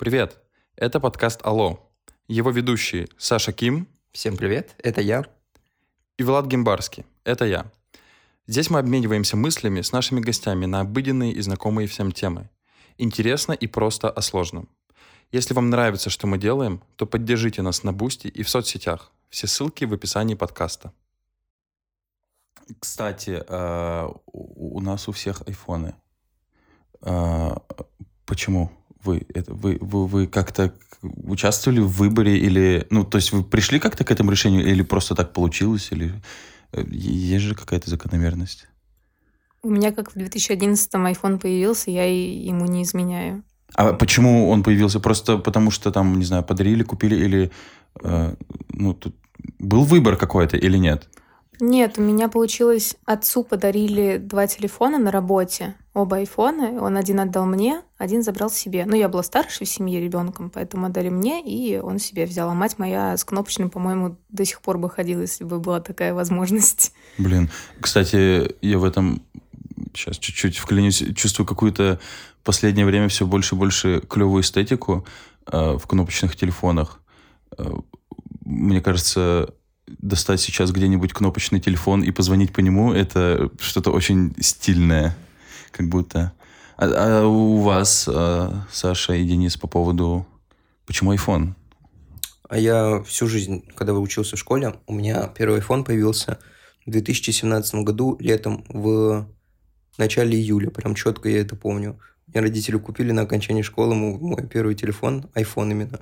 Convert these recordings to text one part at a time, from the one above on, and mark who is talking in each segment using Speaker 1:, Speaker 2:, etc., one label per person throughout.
Speaker 1: Привет! Это подкаст «Алло». Его ведущие Саша Ким
Speaker 2: Всем привет, это я.
Speaker 1: и Влад Гимбарский. Это я. Здесь мы обмениваемся мыслями с нашими гостями на обыденные и знакомые всем темы. Интересно и просто о сложном. Если вам нравится, что мы делаем, то поддержите нас на Boosty и в соцсетях. Все ссылки в описании подкаста. Кстати, э, у нас у всех айфоны. Э, Почему? Вы, это, вы, вы, вы как-то участвовали в выборе или... Ну, то есть вы пришли как-то к этому решению или просто так получилось? Или э, есть же какая-то закономерность?
Speaker 3: У меня как в 2011-м iPhone появился, я и ему не изменяю.
Speaker 1: А почему он появился? Просто потому что там, не знаю, подарили, купили или... э, ну, тут был выбор какой-то или нет?
Speaker 3: Нет, у меня получилось, отцу подарили два телефона на работе, оба айфона, он один отдал мне, один забрал себе. Ну, я была старше в семье ребенком, поэтому отдали мне, и он себе взял. А мать моя с кнопочным, по-моему, до сих пор бы ходила, если бы была такая возможность.
Speaker 1: Блин, кстати, я в этом сейчас чуть-чуть вклинюсь, чувствую какую-то последнее время все больше и больше клевую эстетику э, в кнопочных телефонах. Э, мне кажется, достать сейчас где-нибудь кнопочный телефон и позвонить по нему, это что-то очень стильное, как будто. А, а у вас, э, Саша и Денис, по поводу... Почему iPhone?
Speaker 2: А я всю жизнь, когда учился в школе, у меня первый iPhone появился в 2017 году, летом, в начале июля. Прям четко я это помню. Мне родители купили на окончании школы мо- мой первый телефон, iPhone именно.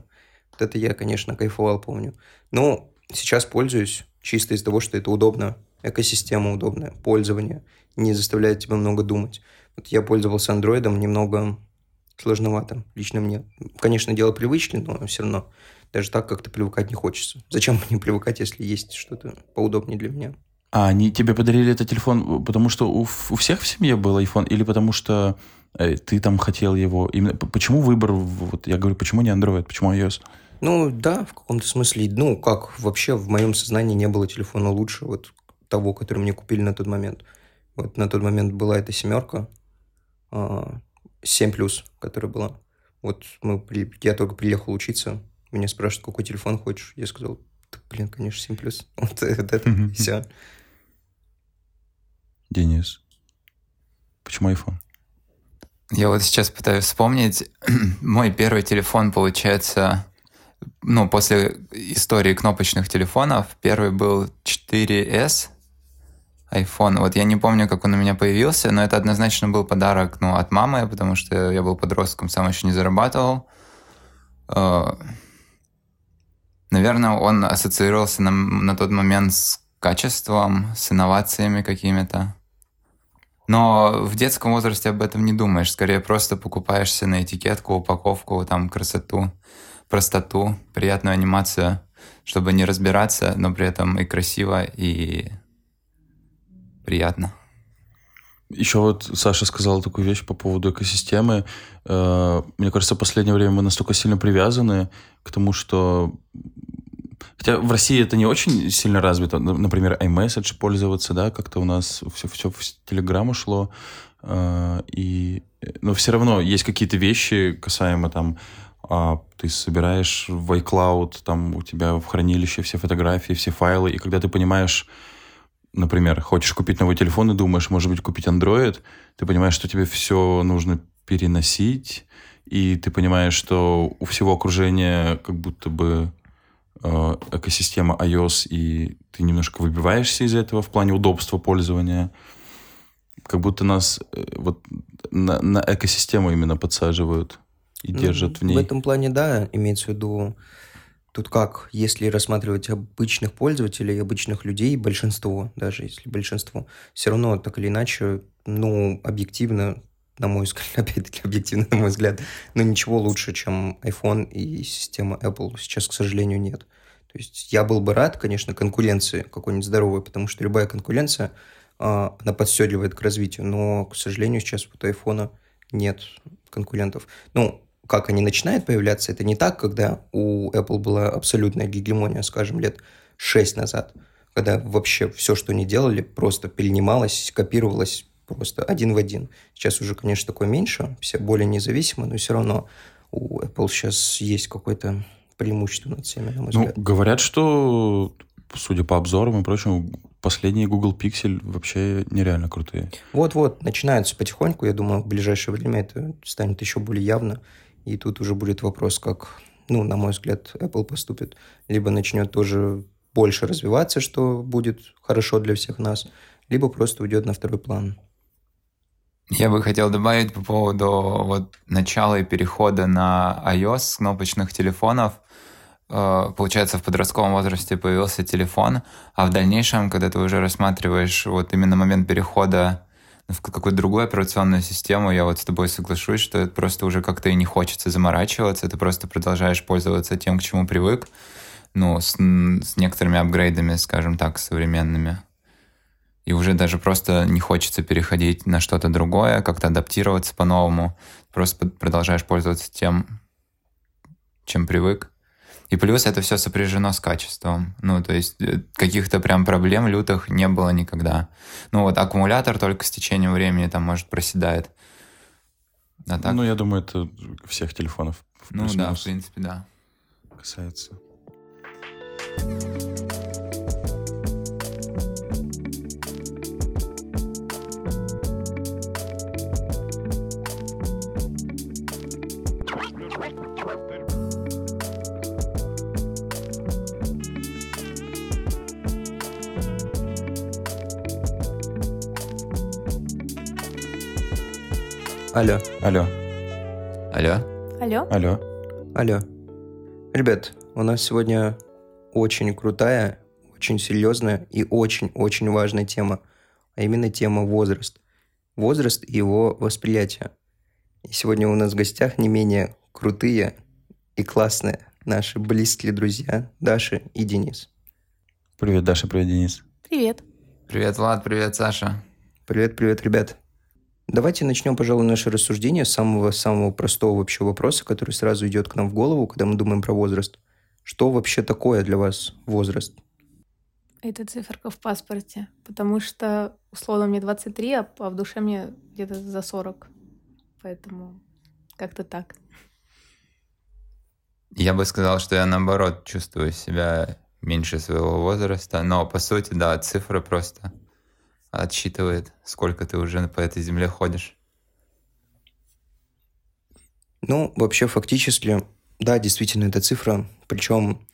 Speaker 2: Вот это я, конечно, кайфовал, помню. Но сейчас пользуюсь чисто из-за того, что это удобно. Экосистема удобная, пользование не заставляет тебя много думать. Вот я пользовался андроидом немного сложновато, лично мне. Конечно, дело привычное, но все равно даже так как-то привыкать не хочется. Зачем мне привыкать, если есть что-то поудобнее для меня?
Speaker 1: А они тебе подарили этот телефон, потому что у, у всех в семье был iPhone, или потому что э, ты там хотел его? Именно, почему выбор, вот я говорю, почему не Android, почему iOS?
Speaker 2: Ну, да, в каком-то смысле. Ну, как вообще в моем сознании не было телефона лучше вот того, который мне купили на тот момент. Вот на тот момент была эта семерка, а, 7 плюс, которая была. Вот мы, при- я только приехал учиться, меня спрашивают, какой телефон хочешь. Я сказал, «Да, блин, конечно, 7 плюс. Вот это все.
Speaker 1: Денис, почему iPhone?
Speaker 4: Я вот сейчас пытаюсь вспомнить. Мой первый телефон, получается, ну, после истории кнопочных телефонов, первый был 4S iPhone. Вот я не помню, как он у меня появился, но это однозначно был подарок, ну, от мамы, потому что я был подростком, сам еще не зарабатывал. Э, Наверное, он ассоциировался на, на тот момент с качеством, с инновациями какими-то. Но в детском возрасте об этом не думаешь. Скорее просто покупаешься на этикетку, упаковку, там красоту, простоту, приятную анимацию, чтобы не разбираться, но при этом и красиво, и приятно.
Speaker 1: Еще вот Саша сказала такую вещь по поводу экосистемы. Э, Мне кажется, в последнее время мы настолько сильно привязаны к тому, что... Хотя в России это не очень сильно развито. Например, iMessage пользоваться, да, как-то у нас все, все в Telegram ушло. Э, И... Но все равно есть какие-то вещи касаемо там а, ты собираешь в iCloud, там у тебя в хранилище все фотографии, все файлы, и когда ты понимаешь, например, хочешь купить новый телефон и думаешь, может быть, купить Android, ты понимаешь, что тебе все нужно переносить, и ты понимаешь, что у всего окружения как будто бы э, экосистема iOS, и ты немножко выбиваешься из этого в плане удобства пользования. Как будто нас э, вот на, на экосистему именно подсаживают и
Speaker 2: Ну,
Speaker 1: держат в
Speaker 2: В
Speaker 1: ней.
Speaker 2: этом плане, да, имеется в виду, тут как, если рассматривать обычных пользователей, обычных людей, большинство, даже если большинство, все равно так или иначе, ну, объективно, на мой взгляд, опять-таки объективно, на мой взгляд, но ничего лучше, чем iPhone и система Apple сейчас, к сожалению, нет. То есть я был бы рад, конечно, конкуренции какой-нибудь здоровой, потому что любая конкуренция, а, она подстегивает к развитию, но, к сожалению, сейчас вот у iPhone нет конкурентов. Ну, как они начинают появляться, это не так, когда у Apple была абсолютная гегемония, скажем, лет 6 назад, когда вообще все, что они делали, просто перенималось, копировалось просто один в один. Сейчас уже, конечно, такое меньше, все более независимы, но все равно у Apple сейчас есть какое-то преимущество над всеми, на мой
Speaker 1: Ну,
Speaker 2: взгляд.
Speaker 1: говорят, что, судя по обзорам и прочему, последние Google Pixel вообще нереально крутые.
Speaker 2: Вот-вот, начинается потихоньку. Я думаю, в ближайшее время это станет еще более явно. И тут уже будет вопрос, как, ну, на мой взгляд, Apple поступит. Либо начнет тоже больше развиваться, что будет хорошо для всех нас, либо просто уйдет на второй план.
Speaker 4: Я бы хотел добавить по поводу вот начала и перехода на iOS с кнопочных телефонов. Э, Получается, в подростковом возрасте появился телефон, а в дальнейшем, когда ты уже рассматриваешь вот именно момент перехода в какую-то другую операционную систему, я вот с тобой соглашусь, что это просто уже как-то и не хочется заморачиваться, ты просто продолжаешь пользоваться тем, к чему привык, ну, с, с некоторыми апгрейдами, скажем так, современными. И уже даже просто не хочется переходить на что-то другое, как-то адаптироваться по-новому. Просто продолжаешь пользоваться тем, чем привык. И плюс это все сопряжено с качеством. Ну, то есть э, каких-то прям проблем лютых не было никогда. Ну, вот аккумулятор только с течением времени там, может, проседает. А так,
Speaker 1: Ну,
Speaker 4: ну,
Speaker 1: я думаю, это всех телефонов в
Speaker 4: да, в принципе, да.
Speaker 1: касается.
Speaker 2: Алло,
Speaker 1: Алло,
Speaker 4: Алло?
Speaker 3: Алло?
Speaker 1: алло.
Speaker 2: алло. Ребят, у нас сегодня очень крутая, очень серьезная и очень-очень важная тема, а именно тема возраст. Возраст и его восприятие. И сегодня у нас в гостях не менее крутые и классные наши близкие друзья Даша и Денис.
Speaker 1: Привет, Даша, привет, Денис.
Speaker 3: Привет.
Speaker 4: Привет, Влад, привет, Саша.
Speaker 2: Привет-привет, ребят. Давайте начнем, пожалуй, наше рассуждение с самого-самого простого вообще вопроса, который сразу идет к нам в голову, когда мы думаем про возраст. Что вообще такое для вас возраст?
Speaker 3: Это циферка в паспорте, потому что условно мне 23, а а в душе мне где-то за 40. Поэтому как-то так.
Speaker 4: Я бы сказал, что я наоборот чувствую себя меньше своего возраста, но по сути, да, цифра просто отсчитывает, сколько ты уже по этой земле ходишь.
Speaker 2: Ну, вообще, фактически, да, действительно, это цифра, причем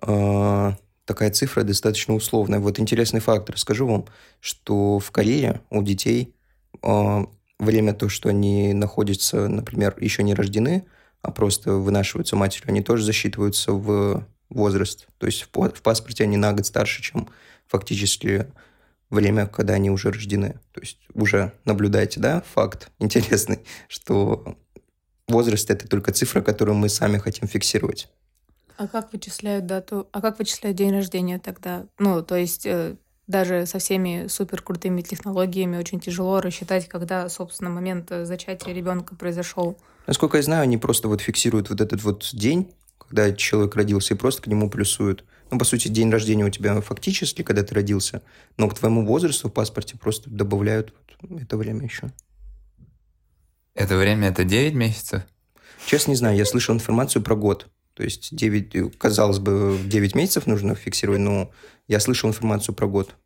Speaker 2: э, такая цифра достаточно условная. Вот интересный факт, расскажу вам, что в Корее у детей э, время то, что они находятся, например, еще не рождены, а просто вынашиваются матерью, они тоже засчитываются в возраст. То есть в, в паспорте они на год старше, чем фактически время, когда они уже рождены. То есть уже наблюдаете, да, факт интересный, что возраст это только цифра, которую мы сами хотим фиксировать.
Speaker 3: А как вычисляют дату? А как вычисляют день рождения тогда? Ну, то есть э, даже со всеми супер крутыми технологиями очень тяжело рассчитать, когда, собственно, момент э, зачатия ребенка произошел.
Speaker 2: Насколько я знаю, они просто вот фиксируют вот этот вот день, когда человек родился, и просто к нему плюсуют. Ну, по сути, день рождения у тебя фактически, когда ты родился, но к твоему возрасту в паспорте просто добавляют вот это время еще.
Speaker 4: Это время это 9 месяцев?
Speaker 2: Честно не знаю, я слышал информацию про год. То есть 9, казалось бы, 9 месяцев нужно фиксировать, но я слышал информацию про год.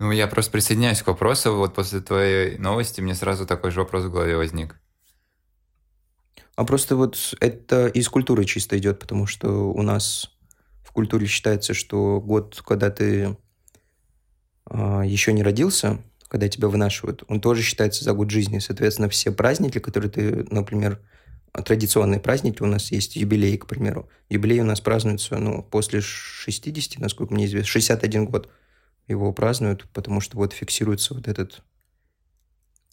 Speaker 4: Ну, я просто присоединяюсь к вопросу. Вот после твоей новости мне сразу такой же вопрос в голове возник.
Speaker 2: А просто вот это из культуры чисто идет, потому что у нас в культуре считается, что год, когда ты а, еще не родился, когда тебя вынашивают, он тоже считается за год жизни. Соответственно, все праздники, которые ты, например, традиционные праздники, у нас есть юбилей, к примеру. Юбилей у нас празднуется ну, после 60, насколько мне известно, 61 год его празднуют, потому что вот фиксируется вот этот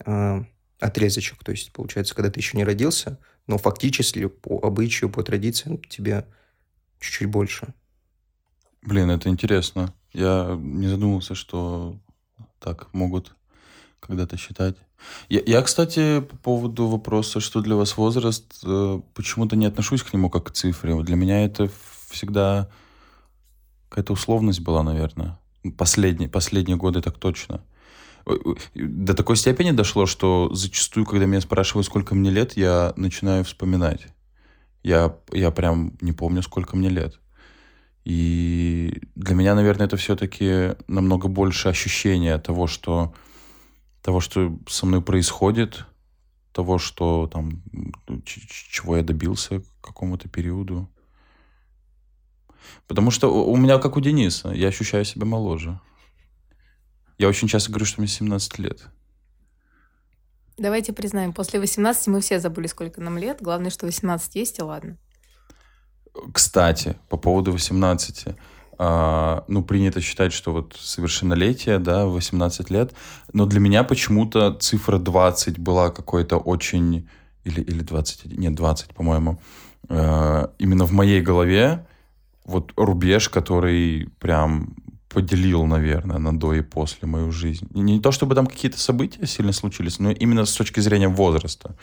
Speaker 2: а, отрезочек. То есть, получается, когда ты еще не родился, но фактически по обычаю, по традициям тебе чуть-чуть больше.
Speaker 1: Блин, это интересно. Я не задумывался, что так могут когда-то считать. Я, я, кстати, по поводу вопроса, что для вас возраст, э, почему-то не отношусь к нему как к цифре. Для меня это всегда какая-то условность была, наверное. Последние, последние годы так точно. Ой, ой, До такой степени дошло, что зачастую, когда меня спрашивают, сколько мне лет, я начинаю вспоминать. Я, я прям не помню, сколько мне лет. И для меня, наверное, это все-таки намного больше ощущение того, что, того, что со мной происходит, того, что там, чего я добился к какому-то периоду. Потому что у меня, как у Дениса, я ощущаю себя моложе. Я очень часто говорю, что мне 17 лет.
Speaker 3: Давайте признаем, после 18 мы все забыли, сколько нам лет. Главное, что 18 есть, и ладно.
Speaker 1: Кстати, по поводу 18. А, ну, принято считать, что вот совершеннолетие, да, 18 лет. Но для меня почему-то цифра 20 была какой-то очень... Или, или 21, нет, 20, по-моему. А, именно в моей голове вот рубеж, который прям поделил, наверное, на до и после мою жизнь. И не то, чтобы там какие-то события сильно случились, но именно с точки зрения возраста.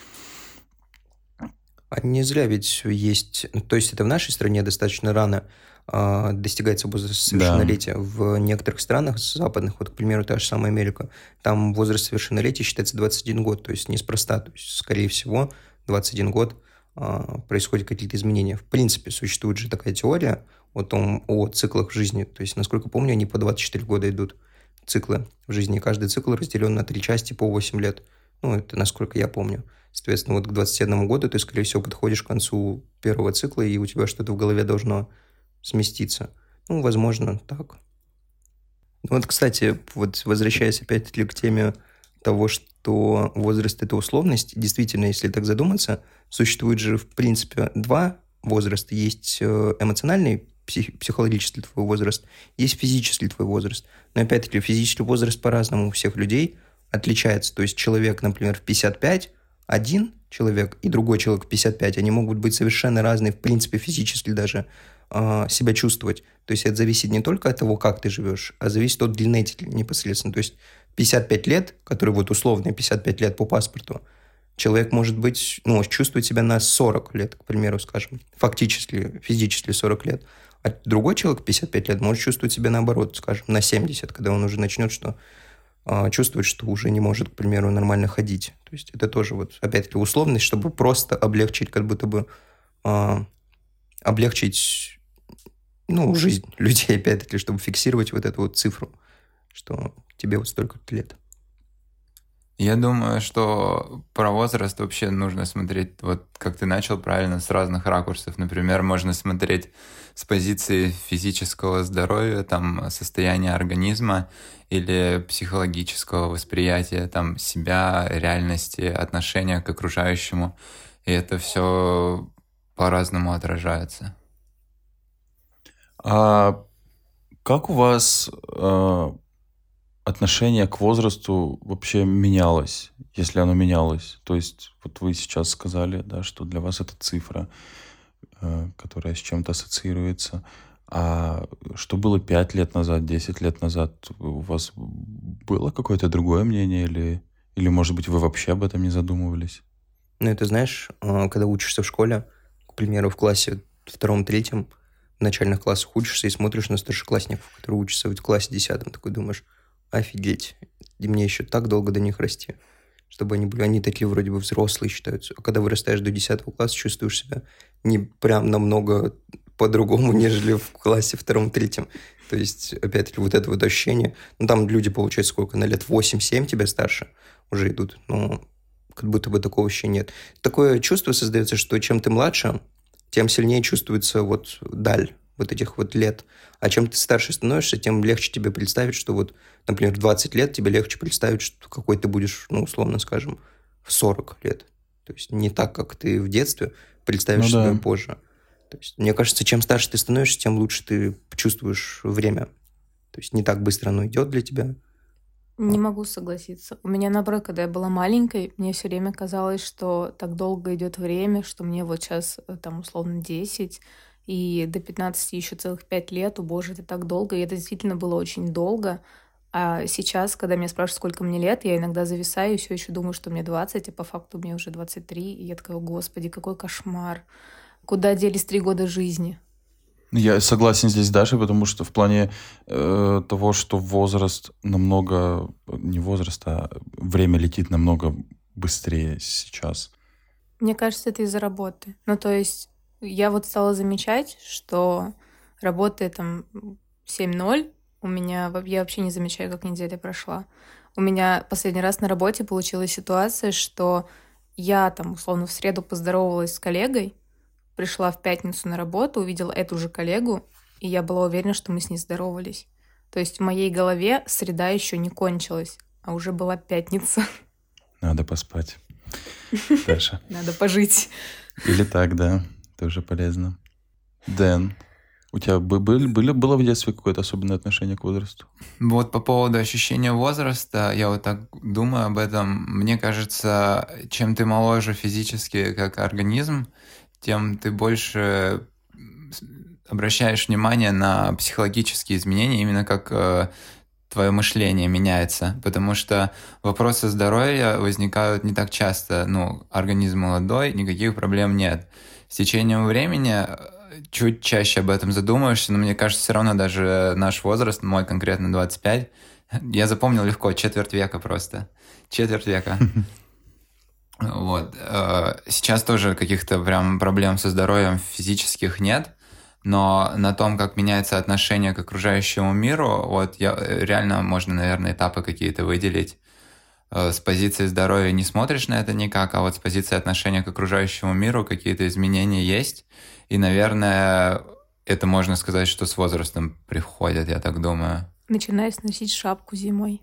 Speaker 2: А не зря ведь есть... То есть это в нашей стране достаточно рано э, достигается возраст совершеннолетия. Да. В некоторых странах западных, вот, к примеру, та же самая Америка, там возраст совершеннолетия считается 21 год, то есть неспроста. То есть, скорее всего, 21 год э, происходят какие-то изменения. В принципе, существует же такая теория о том, о циклах в жизни. То есть, насколько помню, они по 24 года идут циклы в жизни. Каждый цикл разделен на три части по 8 лет. Ну, это насколько я помню. Соответственно, вот к 21 году ты, скорее всего, подходишь к концу первого цикла, и у тебя что-то в голове должно сместиться. Ну, возможно, так. Ну, вот, кстати, вот возвращаясь опять-таки к теме того, что возраст – это условность, действительно, если так задуматься, существует же, в принципе, два возраста. Есть э, эмоциональный псих, психологический твой возраст, есть физический твой возраст. Но опять-таки физический возраст по-разному у всех людей отличается. То есть человек, например, в 55, один человек и другой человек в 55, они могут быть совершенно разные, в принципе, физически даже э, себя чувствовать. То есть это зависит не только от того, как ты живешь, а зависит от длины непосредственно. То есть 55 лет, который вот условно 55 лет по паспорту, человек может быть, ну, чувствует себя на 40 лет, к примеру, скажем, фактически, физически 40 лет. А другой человек 55 лет может чувствовать себя наоборот, скажем, на 70, когда он уже начнет что а, чувствует, что уже не может, к примеру, нормально ходить. То есть это тоже вот, опять-таки, условность, чтобы просто облегчить, как будто бы а, облегчить ну, жизнь людей, опять-таки, чтобы фиксировать вот эту вот цифру, что тебе вот столько лет.
Speaker 4: Я думаю, что про возраст вообще нужно смотреть, вот как ты начал правильно, с разных ракурсов. Например, можно смотреть с позиции физического здоровья, там, состояния организма или психологического восприятия там, себя, реальности, отношения к окружающему. И это все по-разному отражается.
Speaker 1: А как у вас э, отношение к возрасту вообще менялось, если оно менялось? То есть вот вы сейчас сказали, да, что для вас это цифра, которая с чем-то ассоциируется. А что было 5 лет назад, 10 лет назад? У вас было какое-то другое мнение или, или, может быть, вы вообще об этом не задумывались?
Speaker 2: Ну, это знаешь, э, когда учишься в школе, к примеру, в классе втором-третьем, в начальных классах учишься и смотришь на старшеклассников, которые учатся в классе десятом, такой думаешь, офигеть, и мне еще так долго до них расти, чтобы они были, они такие вроде бы взрослые считаются. А когда вырастаешь до 10 класса, чувствуешь себя не прям намного по-другому, нежели в классе втором-третьем. То есть, опять-таки, вот это вот ощущение. Ну, там люди, получается, сколько, на лет 8-7 тебя старше уже идут. Ну, как будто бы такого еще нет. Такое чувство создается, что чем ты младше, тем сильнее чувствуется вот даль вот этих вот лет. А чем ты старше становишься, тем легче тебе представить, что вот, например, в 20 лет тебе легче представить, что какой ты будешь, ну, условно скажем, в 40 лет. То есть не так, как ты в детстве представишь ну, себе да. позже. То есть, мне кажется, чем старше ты становишься, тем лучше ты чувствуешь время. То есть не так быстро оно идет для тебя.
Speaker 3: Не могу согласиться. У меня, наоборот, когда я была маленькой, мне все время казалось, что так долго идет время, что мне вот сейчас э, там условно 10, и до 15 еще целых 5 лет, о боже, это так долго, и это действительно было очень долго. А сейчас, когда меня спрашивают, сколько мне лет, я иногда зависаю и все еще думаю, что мне 20, а по факту мне уже 23, и я такая, господи, какой кошмар. Куда делись три года жизни?
Speaker 1: Я согласен здесь даже, потому что в плане э, того, что возраст намного, не возраст, а время летит намного быстрее сейчас.
Speaker 3: Мне кажется, это из-за работы. Ну, то есть Я вот стала замечать, что работая там 7-0, у меня я вообще не замечаю, как неделя прошла. У меня последний раз на работе получилась ситуация, что я там условно в среду поздоровалась с коллегой, пришла в пятницу на работу, увидела эту же коллегу, и я была уверена, что мы с ней здоровались. То есть в моей голове среда еще не кончилась, а уже была пятница.
Speaker 1: Надо поспать. Даша.
Speaker 3: Надо пожить.
Speaker 1: Или так, да. Тоже полезно. Дэн, у тебя были, были, было в детстве какое-то особенное отношение к возрасту?
Speaker 4: Вот по поводу ощущения возраста, я вот так думаю об этом. Мне кажется, чем ты моложе физически как организм, тем ты больше обращаешь внимание на психологические изменения, именно как э, твое мышление меняется, потому что вопросы здоровья возникают не так часто. Ну, организм молодой, никаких проблем нет. С течением времени э, чуть чаще об этом задумаешься, но мне кажется, все равно даже наш возраст, мой конкретно 25, я запомнил легко, четверть века просто. Четверть века. Вот. Э, сейчас тоже каких-то прям проблем со здоровьем физических нет, но на том, как меняется отношение к окружающему миру, вот я, э, реально можно, наверное, этапы какие-то выделить. Э, с позиции здоровья не смотришь на это никак, а вот с позиции отношения к окружающему миру какие-то изменения есть. И, наверное, это можно сказать, что с возрастом приходят, я так думаю.
Speaker 3: Начинаешь носить шапку зимой.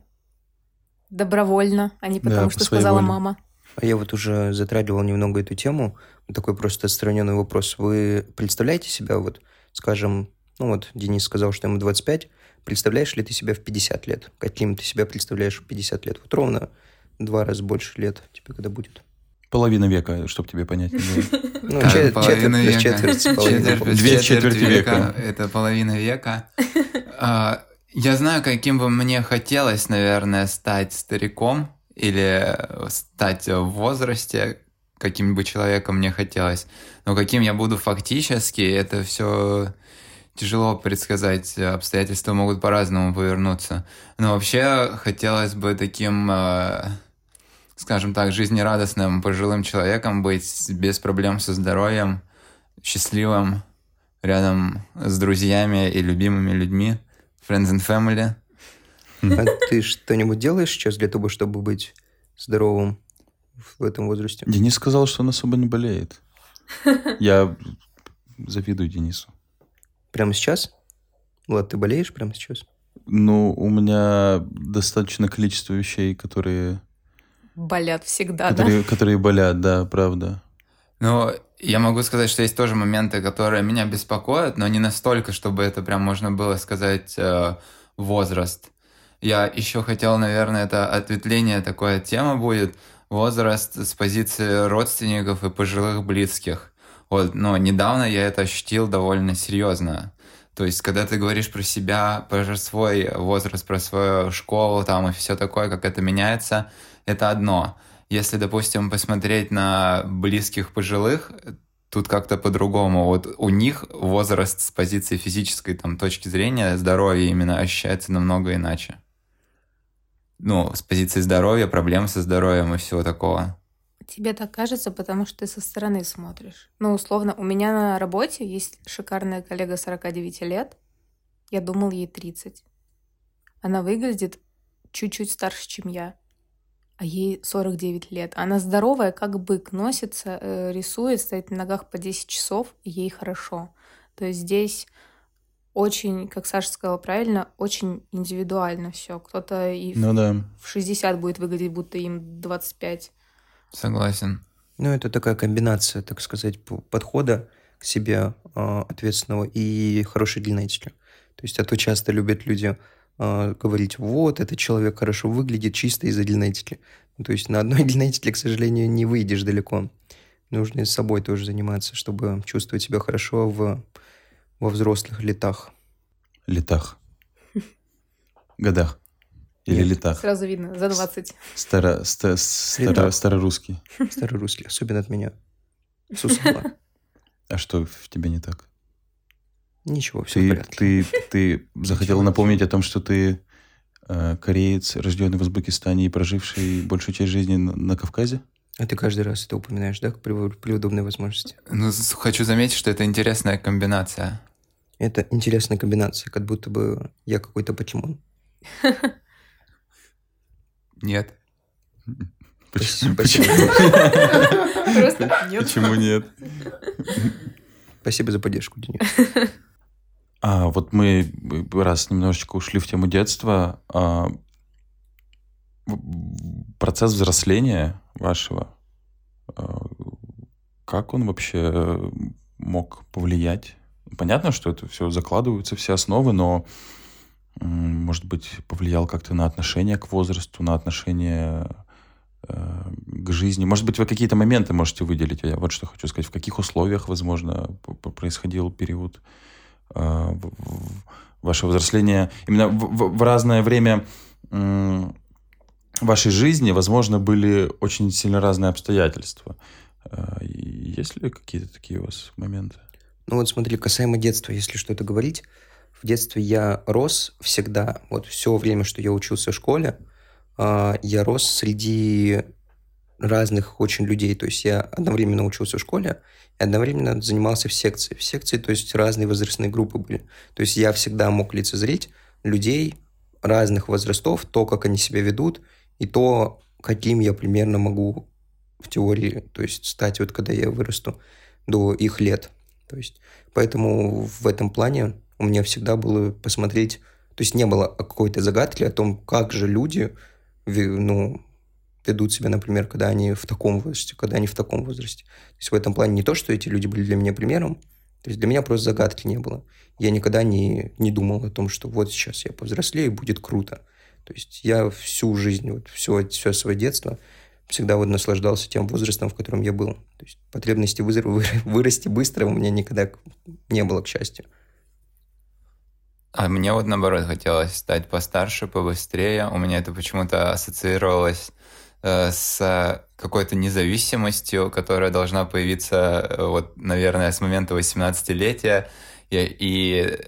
Speaker 3: Добровольно, а не потому, да, что сказала воле. мама.
Speaker 2: А я вот уже затрагивал немного эту тему. Такой просто отстраненный вопрос. Вы представляете себя, вот, скажем, ну вот Денис сказал, что ему 25. Представляешь ли ты себя в 50 лет? Каким ты себя представляешь в 50 лет? Вот ровно два раза больше лет тебе когда будет.
Speaker 1: Половина века, чтобы тебе понять.
Speaker 4: Ну, половина века. Четверть, две четверти века. Это половина века. А, я знаю, каким бы мне хотелось, наверное, стать стариком или стать в возрасте, каким бы человеком мне хотелось. Но каким я буду фактически, это все тяжело предсказать. Обстоятельства могут по-разному повернуться. Но вообще хотелось бы таким, э, скажем так, жизнерадостным пожилым человеком быть, без проблем со здоровьем, счастливым, рядом с друзьями и любимыми людьми. Friends and family.
Speaker 2: А ты что-нибудь делаешь сейчас для того, чтобы быть здоровым в этом возрасте?
Speaker 1: Денис сказал, что он особо не болеет. Я завидую Денису.
Speaker 2: Прямо сейчас? Влад, ты болеешь прямо сейчас?
Speaker 1: Ну, у меня достаточно количество вещей, которые...
Speaker 3: Болят всегда,
Speaker 1: которые, да? Которые болят, да, правда.
Speaker 4: Ну, я могу сказать, что есть тоже моменты, которые меня беспокоят, но не настолько, чтобы это прям можно было сказать э, возраст. Я еще хотел, наверное, это ответвление такое тема будет. Возраст с позиции родственников и пожилых близких. Вот, но недавно я это ощутил довольно серьезно. То есть, когда ты говоришь про себя, про свой возраст, про свою школу там и все такое, как это меняется, это одно. Если, допустим, посмотреть на близких пожилых, тут как-то по-другому. Вот у них возраст с позиции физической там, точки зрения, здоровья именно ощущается намного иначе ну, с позиции здоровья, проблем со здоровьем и всего такого.
Speaker 3: Тебе так кажется, потому что ты со стороны смотришь. Ну, условно, у меня на работе есть шикарная коллега 49 лет. Я думал, ей 30. Она выглядит чуть-чуть старше, чем я. А ей 49 лет. Она здоровая, как бык, носится, э, рисует, стоит на ногах по 10 часов, и ей хорошо. То есть здесь очень, как Саша сказала правильно, очень индивидуально все. Кто-то и
Speaker 1: ну, да.
Speaker 3: в 60 будет выглядеть, будто им 25.
Speaker 4: Согласен.
Speaker 2: Ну, это такая комбинация, так сказать, подхода к себе э, ответственного и хорошей длиннотели. То есть, а то часто любят люди э, говорить, вот, этот человек хорошо выглядит чисто из-за длиннотели. Ну, то есть, на одной длиннотеле, к сожалению, не выйдешь далеко. Нужно и с собой тоже заниматься, чтобы чувствовать себя хорошо в во взрослых летах.
Speaker 1: Летах. Годах. Или Нет. летах.
Speaker 3: Сразу видно, за 20.
Speaker 1: Старо, ста, старо, старорусский.
Speaker 2: Старорусский, особенно от меня. С
Speaker 1: А что в тебе не так?
Speaker 2: Ничего, все
Speaker 1: ты,
Speaker 2: в порядке.
Speaker 1: Ты, ты захотел напомнить о том, что ты э, кореец, рожденный в Узбекистане и проживший большую часть жизни на, на Кавказе?
Speaker 2: А ты каждый раз это упоминаешь, да, при, при удобной возможности?
Speaker 4: Ну, хочу заметить, что это интересная комбинация.
Speaker 2: Это интересная комбинация, как будто бы я какой-то покемон.
Speaker 4: Нет.
Speaker 1: Почему.
Speaker 3: Просто нет.
Speaker 1: почему нет?
Speaker 2: Спасибо за поддержку, Денис.
Speaker 1: А, вот мы раз немножечко ушли в тему детства. а, процесс взросления вашего, а, как он вообще мог повлиять? Понятно, что это все закладываются, все основы, но, может быть, повлиял как-то на отношение к возрасту, на отношение э, к жизни. Может быть, вы какие-то моменты можете выделить. Я вот что хочу сказать. В каких условиях, возможно, происходил период а, в- в- ваше взросление именно в, в- в разное время м, вашей жизни, возможно, были очень сильно разные обстоятельства. И Есть ли какие-то такие у вас моменты?
Speaker 2: Ну вот смотри, касаемо детства, если что-то говорить, в детстве я рос всегда, вот все время, что я учился в школе, а, я рос среди разных очень людей. То есть я одновременно учился в школе и одновременно занимался в секции. В секции, то есть разные возрастные группы были. То есть я всегда мог лицезреть людей разных возрастов, то, как они себя ведут, и то, каким я примерно могу в теории, то есть стать вот когда я вырасту до их лет. То есть поэтому в этом плане у меня всегда было посмотреть, то есть не было какой-то загадки о том, как же люди ну, ведут себя, например, когда они в таком возрасте, когда они в таком возрасте. То есть в этом плане не то, что эти люди были для меня примером, то есть для меня просто загадки не было. Я никогда не, не думал о том, что вот сейчас я повзрослею, и будет круто. То есть я всю жизнь, вот все, все свое детство всегда вот наслаждался тем возрастом, в котором я был. То есть потребности вырасти быстро у меня никогда не было, к счастью.
Speaker 4: А мне вот наоборот хотелось стать постарше, побыстрее. У меня это почему-то ассоциировалось э, с какой-то независимостью, которая должна появиться, э, вот, наверное, с момента 18-летия. Я и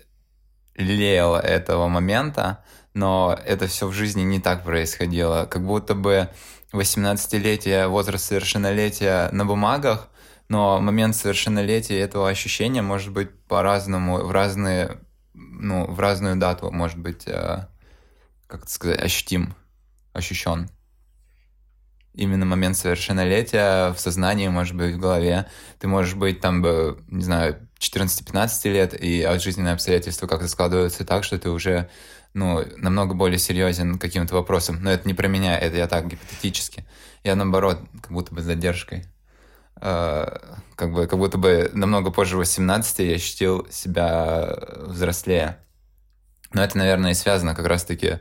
Speaker 4: лелеял этого момента, но это все в жизни не так происходило. Как будто бы 18-летие, возраст совершеннолетия на бумагах, но момент совершеннолетия этого ощущения может быть по-разному, в разные, ну, в разную дату может быть, э, как сказать, ощутим, ощущен. Именно момент совершеннолетия в сознании, может быть, в голове. Ты можешь быть там, бы, не знаю, 14-15 лет, и от жизненные обстоятельства как-то складываются так, что ты уже ну, намного более серьезен каким-то вопросам. Но это не про меня, это я так гипотетически. Я наоборот, как будто бы с задержкой. Э, Как бы, как будто бы намного позже 18 я ощутил себя взрослее. Но это, наверное, и связано как раз-таки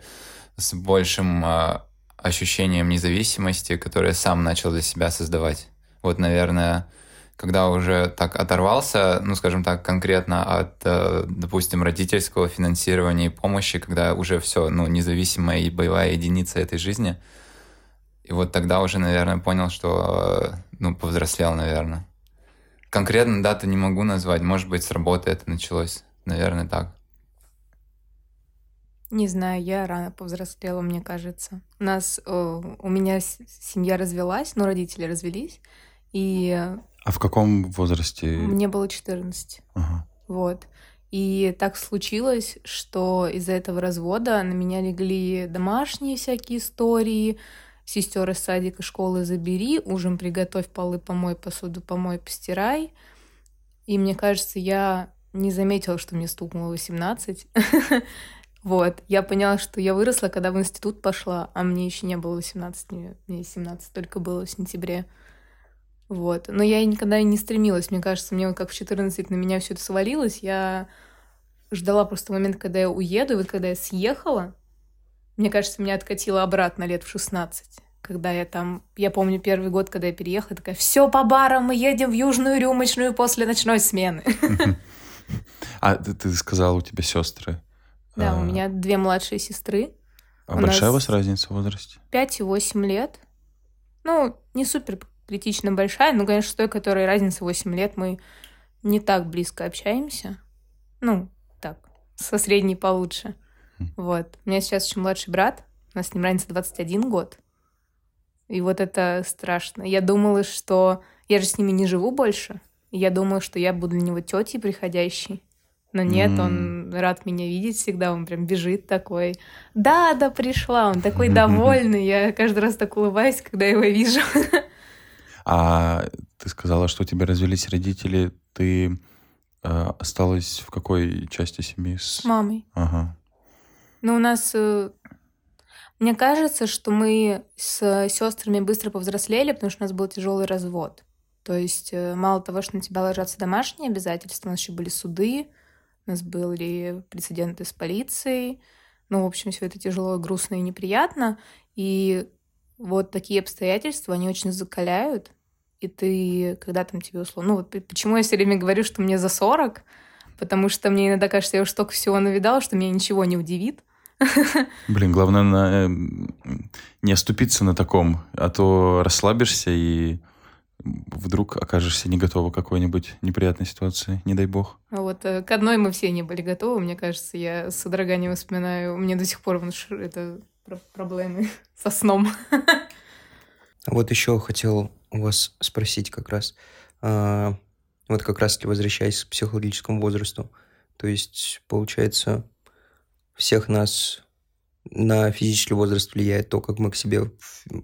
Speaker 4: с большим э, ощущением независимости, которое я сам начал для себя создавать. Вот, наверное, когда уже так оторвался, ну, скажем так, конкретно от, э, допустим, родительского финансирования и помощи, когда уже все, ну, независимая и боевая единица этой жизни, и вот тогда уже, наверное, понял, что, ну, повзрослел, наверное. Конкретно дату не могу назвать, может быть, с работы это началось, наверное, так.
Speaker 3: Не знаю, я рано повзрослела, мне кажется. У нас, э, у меня семья развелась, ну, родители развелись, и
Speaker 1: А в каком возрасте?
Speaker 3: мне было 14.
Speaker 1: Ага.
Speaker 3: Вот. И так случилось, что из-за этого развода на меня легли домашние всякие истории. Сестер из садика, школы забери, ужин приготовь, полы помой, посуду помой, постирай. И мне кажется, я не заметила, что мне стукнуло 18. Вот. Я поняла, что я выросла, когда в институт пошла, а мне еще не было 18, мне мне 17 только было в сентябре. Вот. Но я никогда и не стремилась. Мне кажется, мне как в 14 на меня все это свалилось, я ждала просто момент, когда я уеду, и вот когда я съехала, мне кажется, меня откатило обратно лет в 16. Когда я там, я помню первый год, когда я переехала, такая, все по барам, мы едем в южную рюмочную после ночной смены.
Speaker 1: А ты, ты сказала, у тебя сестры.
Speaker 3: Да,
Speaker 1: А,
Speaker 3: у меня две младшие сестры,
Speaker 1: А
Speaker 3: у
Speaker 1: большая у вас разница в возрасте?
Speaker 3: 5 и 8 лет. Ну, не супер критично большая, но, конечно, с той, которой разница 8 лет, мы не так близко общаемся. Ну, так, со средней получше. Вот. У меня сейчас еще младший брат, у нас с ним разница 21 год. И вот это страшно. Я думала, что я же с ними не живу больше. Я думала, что я буду для него тетей приходящей. Но нет, mm. он рад меня видеть всегда, он прям бежит такой. Да, да, пришла, он такой довольный. Я каждый раз так улыбаюсь, когда его вижу.
Speaker 1: А ты сказала, что у тебя развелись родители. Ты э, осталась в какой части семьи?
Speaker 3: С мамой.
Speaker 1: Ага.
Speaker 3: Ну, у нас... Э, мне кажется, что мы с сестрами быстро повзрослели, потому что у нас был тяжелый развод. То есть э, мало того, что на тебя ложатся домашние обязательства, у нас еще были суды, у нас были прецеденты с полицией. Ну, в общем, все это тяжело, грустно и неприятно. И вот такие обстоятельства, они очень закаляют. И ты, когда там тебе условно... Ну, вот почему я все время говорю, что мне за 40, потому что мне иногда кажется, я уж столько всего навидала, что меня ничего не удивит.
Speaker 1: Блин, главное на... не оступиться на таком, а то расслабишься и вдруг окажешься не готова к какой-нибудь неприятной ситуации, не дай бог.
Speaker 3: А вот э, к одной мы все не были готовы, мне кажется, я с содроганием вспоминаю, у меня до сих пор это проблемы со сном.
Speaker 2: Вот еще хотел у вас спросить как раз, а, вот как раз возвращаясь к психологическому возрасту, то есть, получается, всех нас на физический возраст влияет то, как мы к себе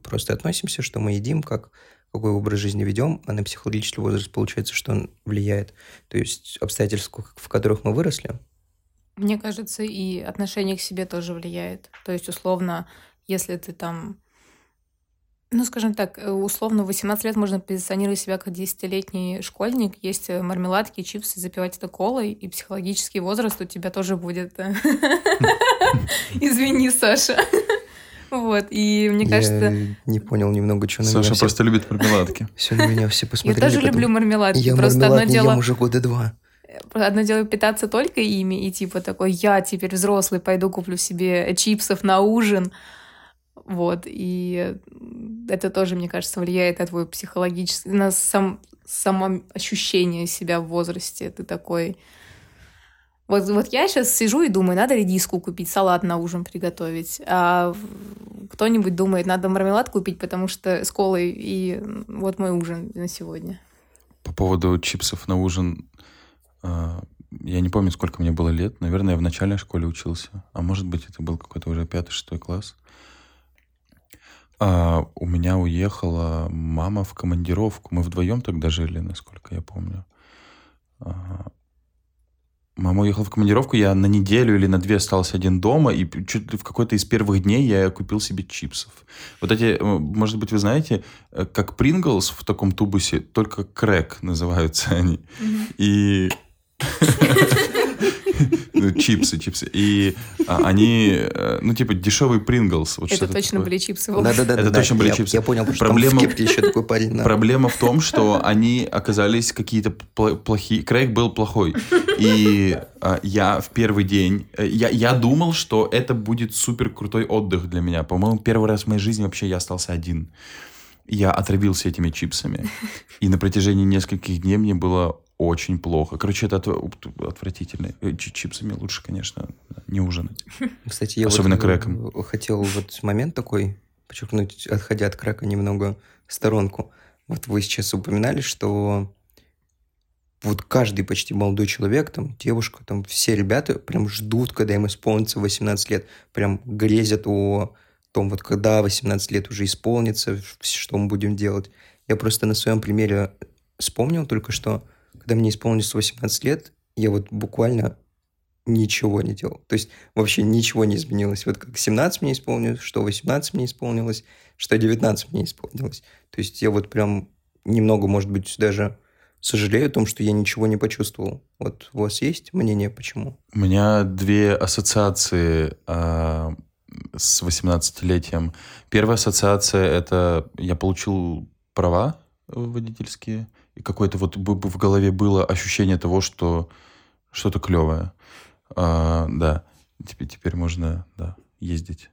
Speaker 2: просто относимся, что мы едим, как какой образ жизни ведем, а на психологический возраст получается, что он влияет. То есть обстоятельства, в которых мы выросли.
Speaker 3: Мне кажется, и отношение к себе тоже влияет. То есть, условно, если ты там ну, скажем так, э, условно, в 18 лет можно позиционировать себя как 10-летний школьник, есть э, мармеладки, чипсы, запивать это колой, и психологический возраст у тебя тоже будет. Э, Извини, Саша. Вот, и мне кажется...
Speaker 2: Я не понял немного, что на
Speaker 1: Саша меня просто все... любит мармеладки.
Speaker 2: Все на меня все посмотрели.
Speaker 3: Я тоже потом... люблю мармеладки.
Speaker 2: Я просто мармелад одно дело... ем уже года два.
Speaker 3: Одно дело питаться только ими, и типа такой, я теперь взрослый, пойду куплю себе чипсов на ужин. Вот, и это тоже, мне кажется, влияет на твой психологический, на сам, само ощущение себя в возрасте. Ты такой, вот, вот я сейчас сижу и думаю, надо редиску купить, салат на ужин приготовить. А кто-нибудь думает, надо мармелад купить, потому что с колой, и вот мой ужин на сегодня.
Speaker 1: По поводу чипсов на ужин, а, я не помню, сколько мне было лет. Наверное, я в начальной школе учился. А может быть, это был какой-то уже пятый-шестой класс. А, у меня уехала мама в командировку. Мы вдвоем тогда жили, насколько я помню. А, Мама уехала в командировку, я на неделю или на две остался один дома, и чуть ли в какой-то из первых дней я купил себе чипсов. Вот эти, э, может быть, вы знаете, э, как Принглс в таком тубусе, только крэк называются они. Mm-hmm. И Ну, чипсы, чипсы. И а, они, э, ну, типа, дешевый Принглс.
Speaker 3: Вот Это точно такое. были чипсы.
Speaker 2: Да-да-да.
Speaker 1: Это точно были чипсы.
Speaker 2: Я понял, что проблема, в еще такой парень.
Speaker 1: Проблема в том, что они оказались какие-то плохие. Крейг был плохой. И а, я в первый день... Э, я, я думал, что это будет супер крутой отдых для меня. По-моему, первый раз в моей жизни вообще я остался один. Я отравился этими чипсами. И на протяжении нескольких дней мне было очень плохо. Короче, это отвратительно. Э, чипсами лучше, конечно, не ужинать.
Speaker 2: Кстати, я
Speaker 1: Особенно
Speaker 2: вот
Speaker 1: крэком.
Speaker 2: хотел вот момент такой подчеркнуть, отходя от крака немного в сторонку. Вот вы сейчас упоминали, что вот каждый почти молодой человек, там, девушка, там, все ребята прям ждут, когда им исполнится 18 лет, прям грезят о том, вот когда 18 лет уже исполнится, что мы будем делать. Я просто на своем примере вспомнил только что, когда мне исполнилось 18 лет, я вот буквально ничего не делал. То есть вообще ничего не изменилось. Вот как 17 мне исполнилось, что 18 мне исполнилось, что 19 мне исполнилось. То есть я вот прям немного, может быть, даже сожалею о том, что я ничего не почувствовал. Вот у вас есть мнение, почему?
Speaker 1: У меня две ассоциации э, с 18-летием. Первая ассоциация – это я получил права водительские, и какое-то вот в голове было ощущение того, что что-то клевое. А, да, теперь, теперь можно да, ездить.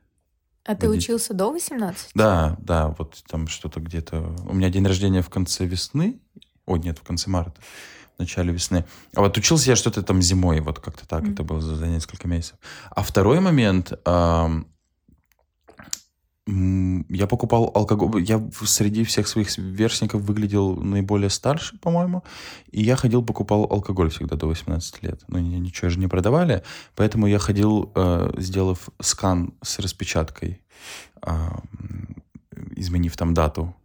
Speaker 3: А водить. ты учился до 18?
Speaker 1: Да, да, вот там что-то где-то... У меня день рождения в конце весны. О, нет, в конце марта. В начале весны. А вот учился я что-то там зимой, вот как-то так, mm. это было за, за несколько месяцев. А второй момент, э, Я покупал алкоголь. Я среди всех своих сверстников выглядел наиболее старше, по-моему. И я ходил, покупал алкоголь всегда до 18 лет. Но ничего же не продавали. Поэтому я ходил, э, сделав скан с распечаткой, а, изменив там дату.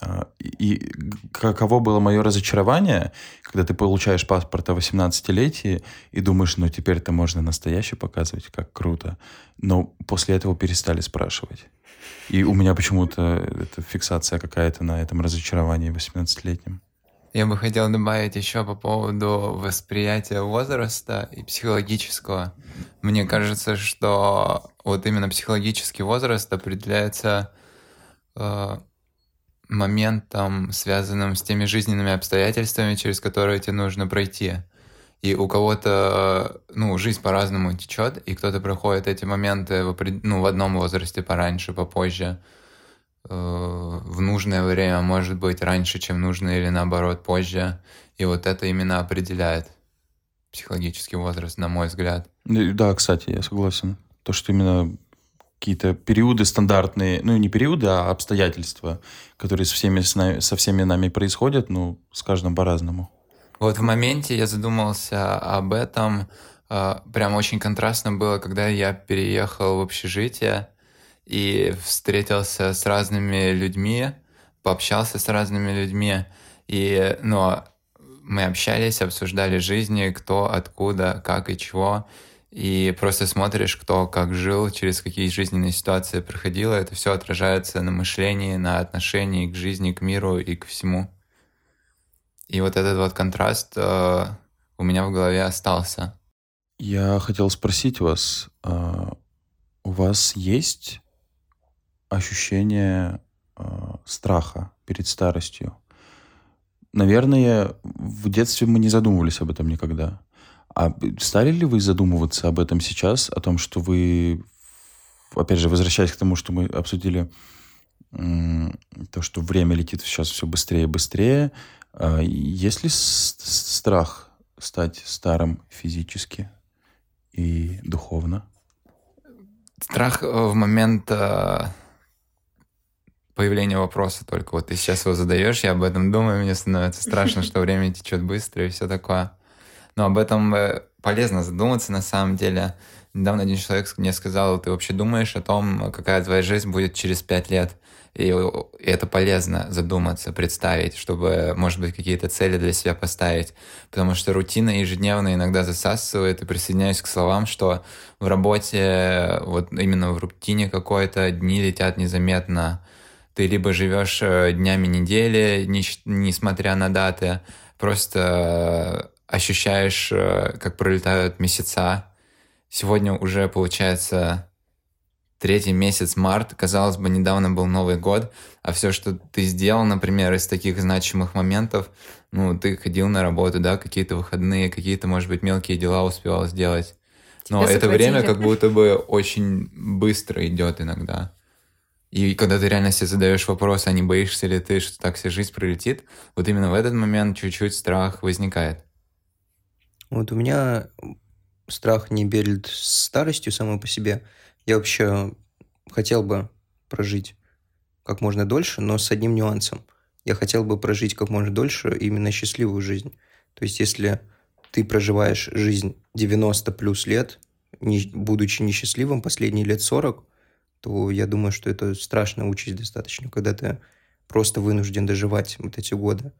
Speaker 1: А, и каково было мое разочарование, когда ты получаешь паспорт о 18-летии и думаешь, ну теперь-то можно настоящий показывать, как круто. Но после этого перестали спрашивать. И у меня почему-то эта фиксация какая-то на этом разочаровании 18-летнем.
Speaker 4: Я бы хотел добавить еще по поводу восприятия возраста и психологического. Мне кажется, что вот именно психологический возраст определяется э, моментом, связанным с теми жизненными обстоятельствами, через которые тебе нужно пройти. И у кого-то, ну, жизнь по-разному течет, и кто-то проходит эти моменты в, ну, в одном возрасте пораньше, попозже, э, в нужное время, может быть, раньше, чем нужно, или наоборот, позже. И вот это именно определяет психологический возраст, на мой взгляд.
Speaker 1: Да, кстати, я согласен. То, что именно какие-то периоды стандартные, ну не периоды, а обстоятельства, которые со всеми, со всеми нами происходят, ну, с каждым по-разному.
Speaker 4: Вот в моменте я задумался об этом. А, прям очень контрастно было, когда я переехал в общежитие и встретился с разными людьми, пообщался с разными людьми. И, ну, мы общались, обсуждали жизни, кто, откуда, как и чего. И просто смотришь, кто как жил, через какие жизненные ситуации проходил. Это все отражается на мышлении, на отношении к жизни, к миру и к всему. И вот этот вот контраст э, у меня в голове остался.
Speaker 1: Я хотел спросить вас, э, у вас есть ощущение э, страха перед старостью? Наверное, в детстве мы не задумывались об этом никогда. А стали ли вы задумываться об этом сейчас, о том, что вы, опять же, возвращаясь к тому, что мы обсудили, то, что время летит сейчас все быстрее и быстрее, а есть ли страх стать старым физически и духовно?
Speaker 4: Страх э, в момент э, появления вопроса только. Вот ты сейчас его задаешь, я об этом думаю, мне становится страшно, что время течет быстро и все такое. Но об этом э, полезно задуматься на самом деле. Недавно один человек мне сказал, ты вообще думаешь о том, какая твоя жизнь будет через пять лет? И это полезно задуматься, представить, чтобы, может быть, какие-то цели для себя поставить. Потому что рутина ежедневно иногда засасывает, и присоединяюсь к словам, что в работе, вот именно в рутине какой-то, дни летят незаметно. Ты либо живешь э, днями недели, несмотря на даты, просто ощущаешь, э, как пролетают месяца. Сегодня уже, получается, третий месяц март, казалось бы, недавно был Новый год, а все, что ты сделал, например, из таких значимых моментов, ну, ты ходил на работу, да, какие-то выходные, какие-то, может быть, мелкие дела успевал сделать. Но Тебя это время как будто бы очень быстро идет иногда. И когда ты реально себе задаешь вопрос, а не боишься ли ты, что так вся жизнь пролетит, вот именно в этот момент чуть-чуть страх возникает.
Speaker 2: Вот у меня страх не перед старостью самой по себе, я вообще хотел бы прожить как можно дольше, но с одним нюансом. Я хотел бы прожить как можно дольше именно счастливую жизнь. То есть, если ты проживаешь жизнь 90 плюс лет, не, будучи несчастливым последние лет 40, то я думаю, что это страшная участь достаточно, когда ты просто вынужден доживать вот эти годы.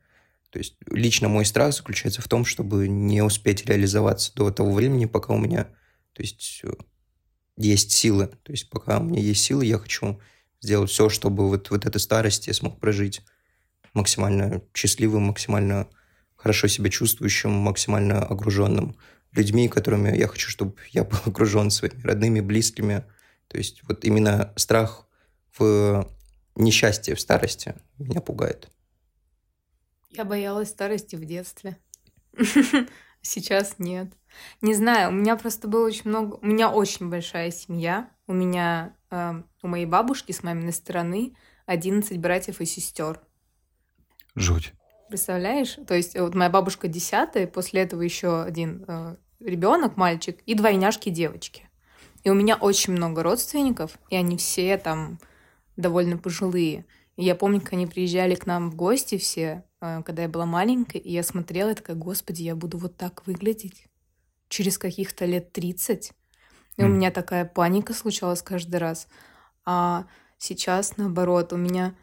Speaker 2: То есть лично мой страх заключается в том, чтобы не успеть реализоваться до того времени, пока у меня то есть, есть силы. То есть пока у меня есть силы, я хочу сделать все, чтобы вот, вот этой старости я смог прожить максимально счастливым, максимально хорошо себя чувствующим, максимально окруженным людьми, которыми я хочу, чтобы я был окружен своими родными, близкими. То есть вот именно страх в несчастье, в старости меня пугает.
Speaker 3: Я боялась старости в детстве. Сейчас нет. Не знаю, у меня просто было очень много... У меня очень большая семья. У меня, э, у моей бабушки с маминой стороны 11 братьев и сестер.
Speaker 1: Жуть.
Speaker 3: Представляешь? То есть вот моя бабушка десятая, после этого еще один э, ребенок, мальчик, и двойняшки девочки. И у меня очень много родственников, и они все там довольно пожилые. И я помню, как они приезжали к нам в гости все, э, когда я была маленькой, и я смотрела и такая, господи, я буду вот так выглядеть через каких-то лет 30. И mm. у меня такая паника случалась каждый раз. А сейчас, наоборот, у меня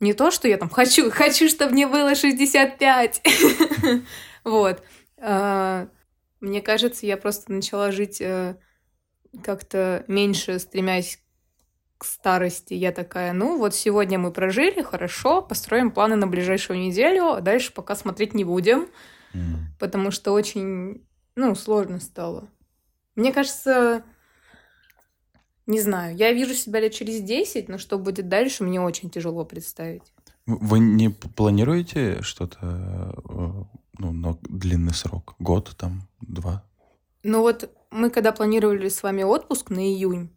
Speaker 3: не то, что я там хочу, хочу, чтобы мне было 65. Вот. А, мне кажется, я просто начала жить э, как-то меньше, стремясь к старости. Я такая, ну вот сегодня мы прожили, хорошо, построим планы на ближайшую неделю, а дальше пока смотреть не будем, потому что очень, ну, сложно стало. Мне кажется, не знаю, я вижу себя лет через 10, но что будет дальше, мне очень тяжело представить.
Speaker 1: Вы не планируете что-то э, ну, на длинный срок? Год, там, два?
Speaker 3: Ну вот мы когда планировали с вами отпуск на июнь,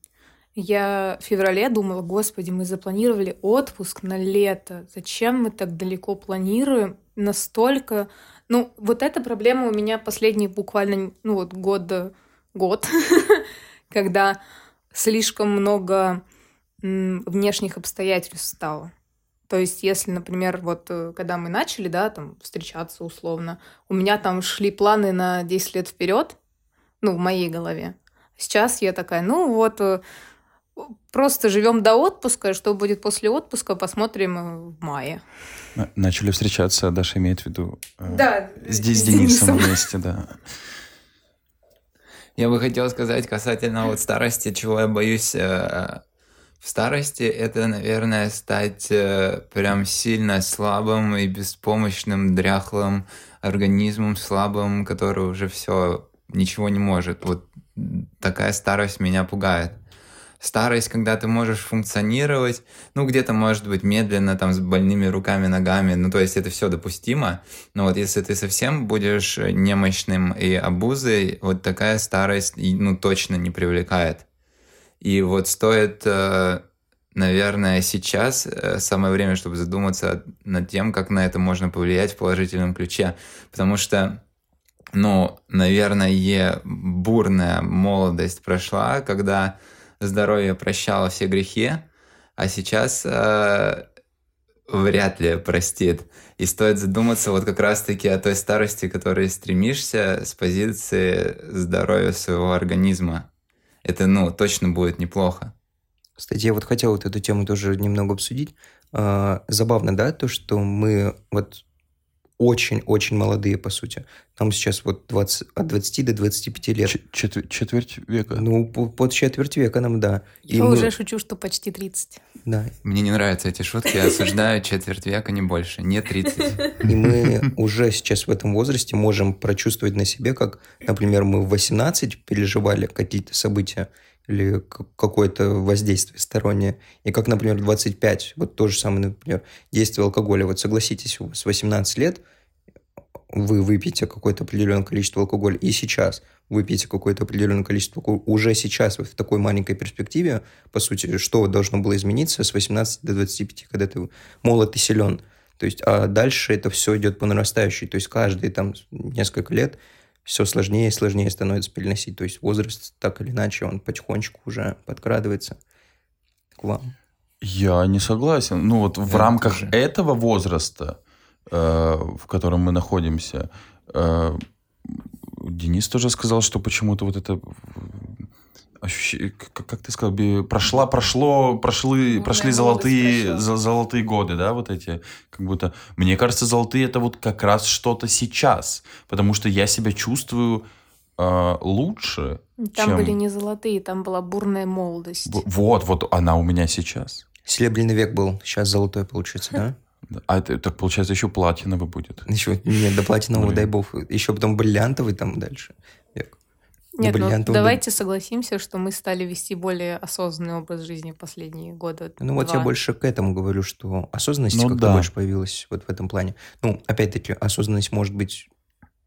Speaker 3: я в феврале думала, господи, мы запланировали отпуск на лето. Зачем мы так далеко планируем? Настолько... Ну, вот эта проблема у меня последний буквально, ну вот год, год, когда слишком много внешних обстоятельств стало. То есть, если, например, вот э, когда мы начали, да, там, встречаться условно, у меня там шли планы на 10 лет вперед, ну, в моей голове. Сейчас я такая, ну вот, э, просто живем до отпуска, что будет после отпуска, посмотрим э, в мае.
Speaker 1: Начали встречаться, Даша имеет в виду
Speaker 3: да,
Speaker 1: здесь с Денисом, Денисом вместе, да.
Speaker 4: Я бы хотел сказать касательно вот старости, чего я боюсь э, в старости, это, наверное, стать э, прям сильно слабым и беспомощным, дряхлым организмом, слабым, который уже все ничего не может. Вот такая старость меня пугает. Старость, когда ты можешь функционировать, ну, где-то, может быть, медленно, там, с больными руками, ногами, ну, то есть это все допустимо, но вот если ты совсем будешь немощным и обузой, вот такая старость, ну, точно не привлекает. И вот стоит, э, наверное, сейчас э, самое время, чтобы задуматься над тем, как на это можно повлиять в положительном ключе, потому что ну, наверное, бурная молодость прошла, когда здоровье прощало все грехи, а сейчас э, вряд ли простит. И стоит задуматься вот как раз-таки о той старости, к которой стремишься с позиции здоровья своего организма. Это, ну, точно будет неплохо.
Speaker 2: Кстати, я вот хотел вот эту тему тоже немного обсудить. А, забавно, да, то, что мы вот очень-очень молодые, по сути. Нам сейчас вот 20, от 20 до 25 лет.
Speaker 1: Четверть, четверть века?
Speaker 2: Ну, под четверть века нам, да.
Speaker 3: И я мы... уже шучу, что почти 30.
Speaker 2: Да.
Speaker 4: Мне не нравятся эти шутки, я осуждаю четверть века, не больше, не 30.
Speaker 2: И мы уже сейчас в этом возрасте можем прочувствовать на себе, как, например, мы в 18 переживали какие-то события, или какое-то воздействие стороннее. И как, например, 25, вот то же самое, например, действие алкоголя. Вот согласитесь, с 18 лет вы выпьете какое-то определенное количество алкоголя, и сейчас выпьете какое-то определенное количество алкоголя, уже сейчас в такой маленькой перспективе, по сути, что должно было измениться с 18 до 25, когда ты молод и силен. То есть, а дальше это все идет по нарастающей. То есть, каждые там несколько лет все сложнее и сложнее становится переносить. То есть возраст так или иначе, он потихонечку уже подкрадывается к вам.
Speaker 1: Я не согласен. Ну вот в рамках тоже. этого возраста, э, в котором мы находимся, э, Денис тоже сказал, что почему-то вот это ощущение, как, как ты сказал, прошла, прошло, прошли, ну, прошли золотые, за, золотые годы, да, вот эти, как будто, мне кажется, золотые это вот как раз что-то сейчас, потому что я себя чувствую э, лучше.
Speaker 3: Там
Speaker 1: чем...
Speaker 3: были не золотые, там была бурная молодость.
Speaker 1: Вот, вот она у меня сейчас.
Speaker 2: Серебряный век был, сейчас золотой получится, да?
Speaker 1: А это, так получается еще платиновый будет.
Speaker 2: Еще нет, до платинового, дай бог. Еще потом бриллиантовый там дальше.
Speaker 3: Нет, ну давайте согласимся, что мы стали вести более осознанный образ жизни в последние годы.
Speaker 2: Ну вот я больше к этому говорю, что осознанность ну, как-то да. больше появилась вот в этом плане. Ну, опять-таки, осознанность может быть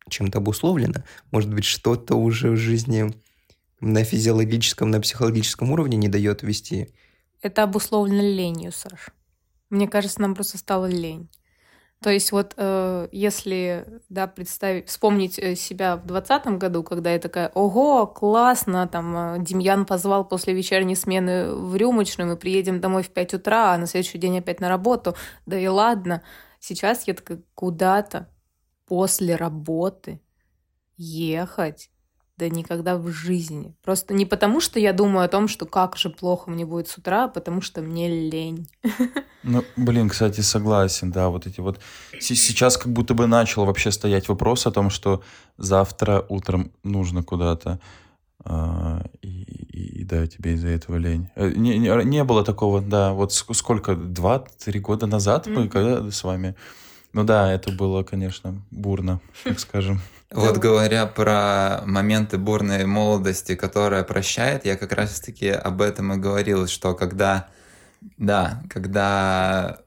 Speaker 2: чем-то обусловлена, может быть, что-то уже в жизни на физиологическом, на психологическом уровне не дает вести.
Speaker 3: Это обусловлено ленью, Саш. Мне кажется, нам просто стало лень. То есть вот э, если, да, представить, вспомнить э, себя в двадцатом году, когда я такая, ого, классно, там, э, Демьян позвал после вечерней смены в рюмочную, мы приедем домой в 5 утра, а на следующий день опять на работу, да и ладно. Сейчас я такая, куда-то после работы ехать, да никогда в жизни. Просто не потому, что я думаю о том, что как же плохо мне будет с утра, а потому что мне лень.
Speaker 1: Ну, блин, кстати, согласен, да, вот эти вот... Сейчас как будто бы начал вообще стоять вопрос о том, что завтра утром нужно куда-то, а, и, и, и да, тебе из-за этого лень. Э, не, не, не было такого, да, вот сколько, два-три года назад mm-hmm. мы когда с вами... Ну да, это было, конечно, бурно, так скажем.
Speaker 4: Вот говоря про моменты бурной молодости, которая прощает, я как раз-таки об этом и говорил, что когда, да, когда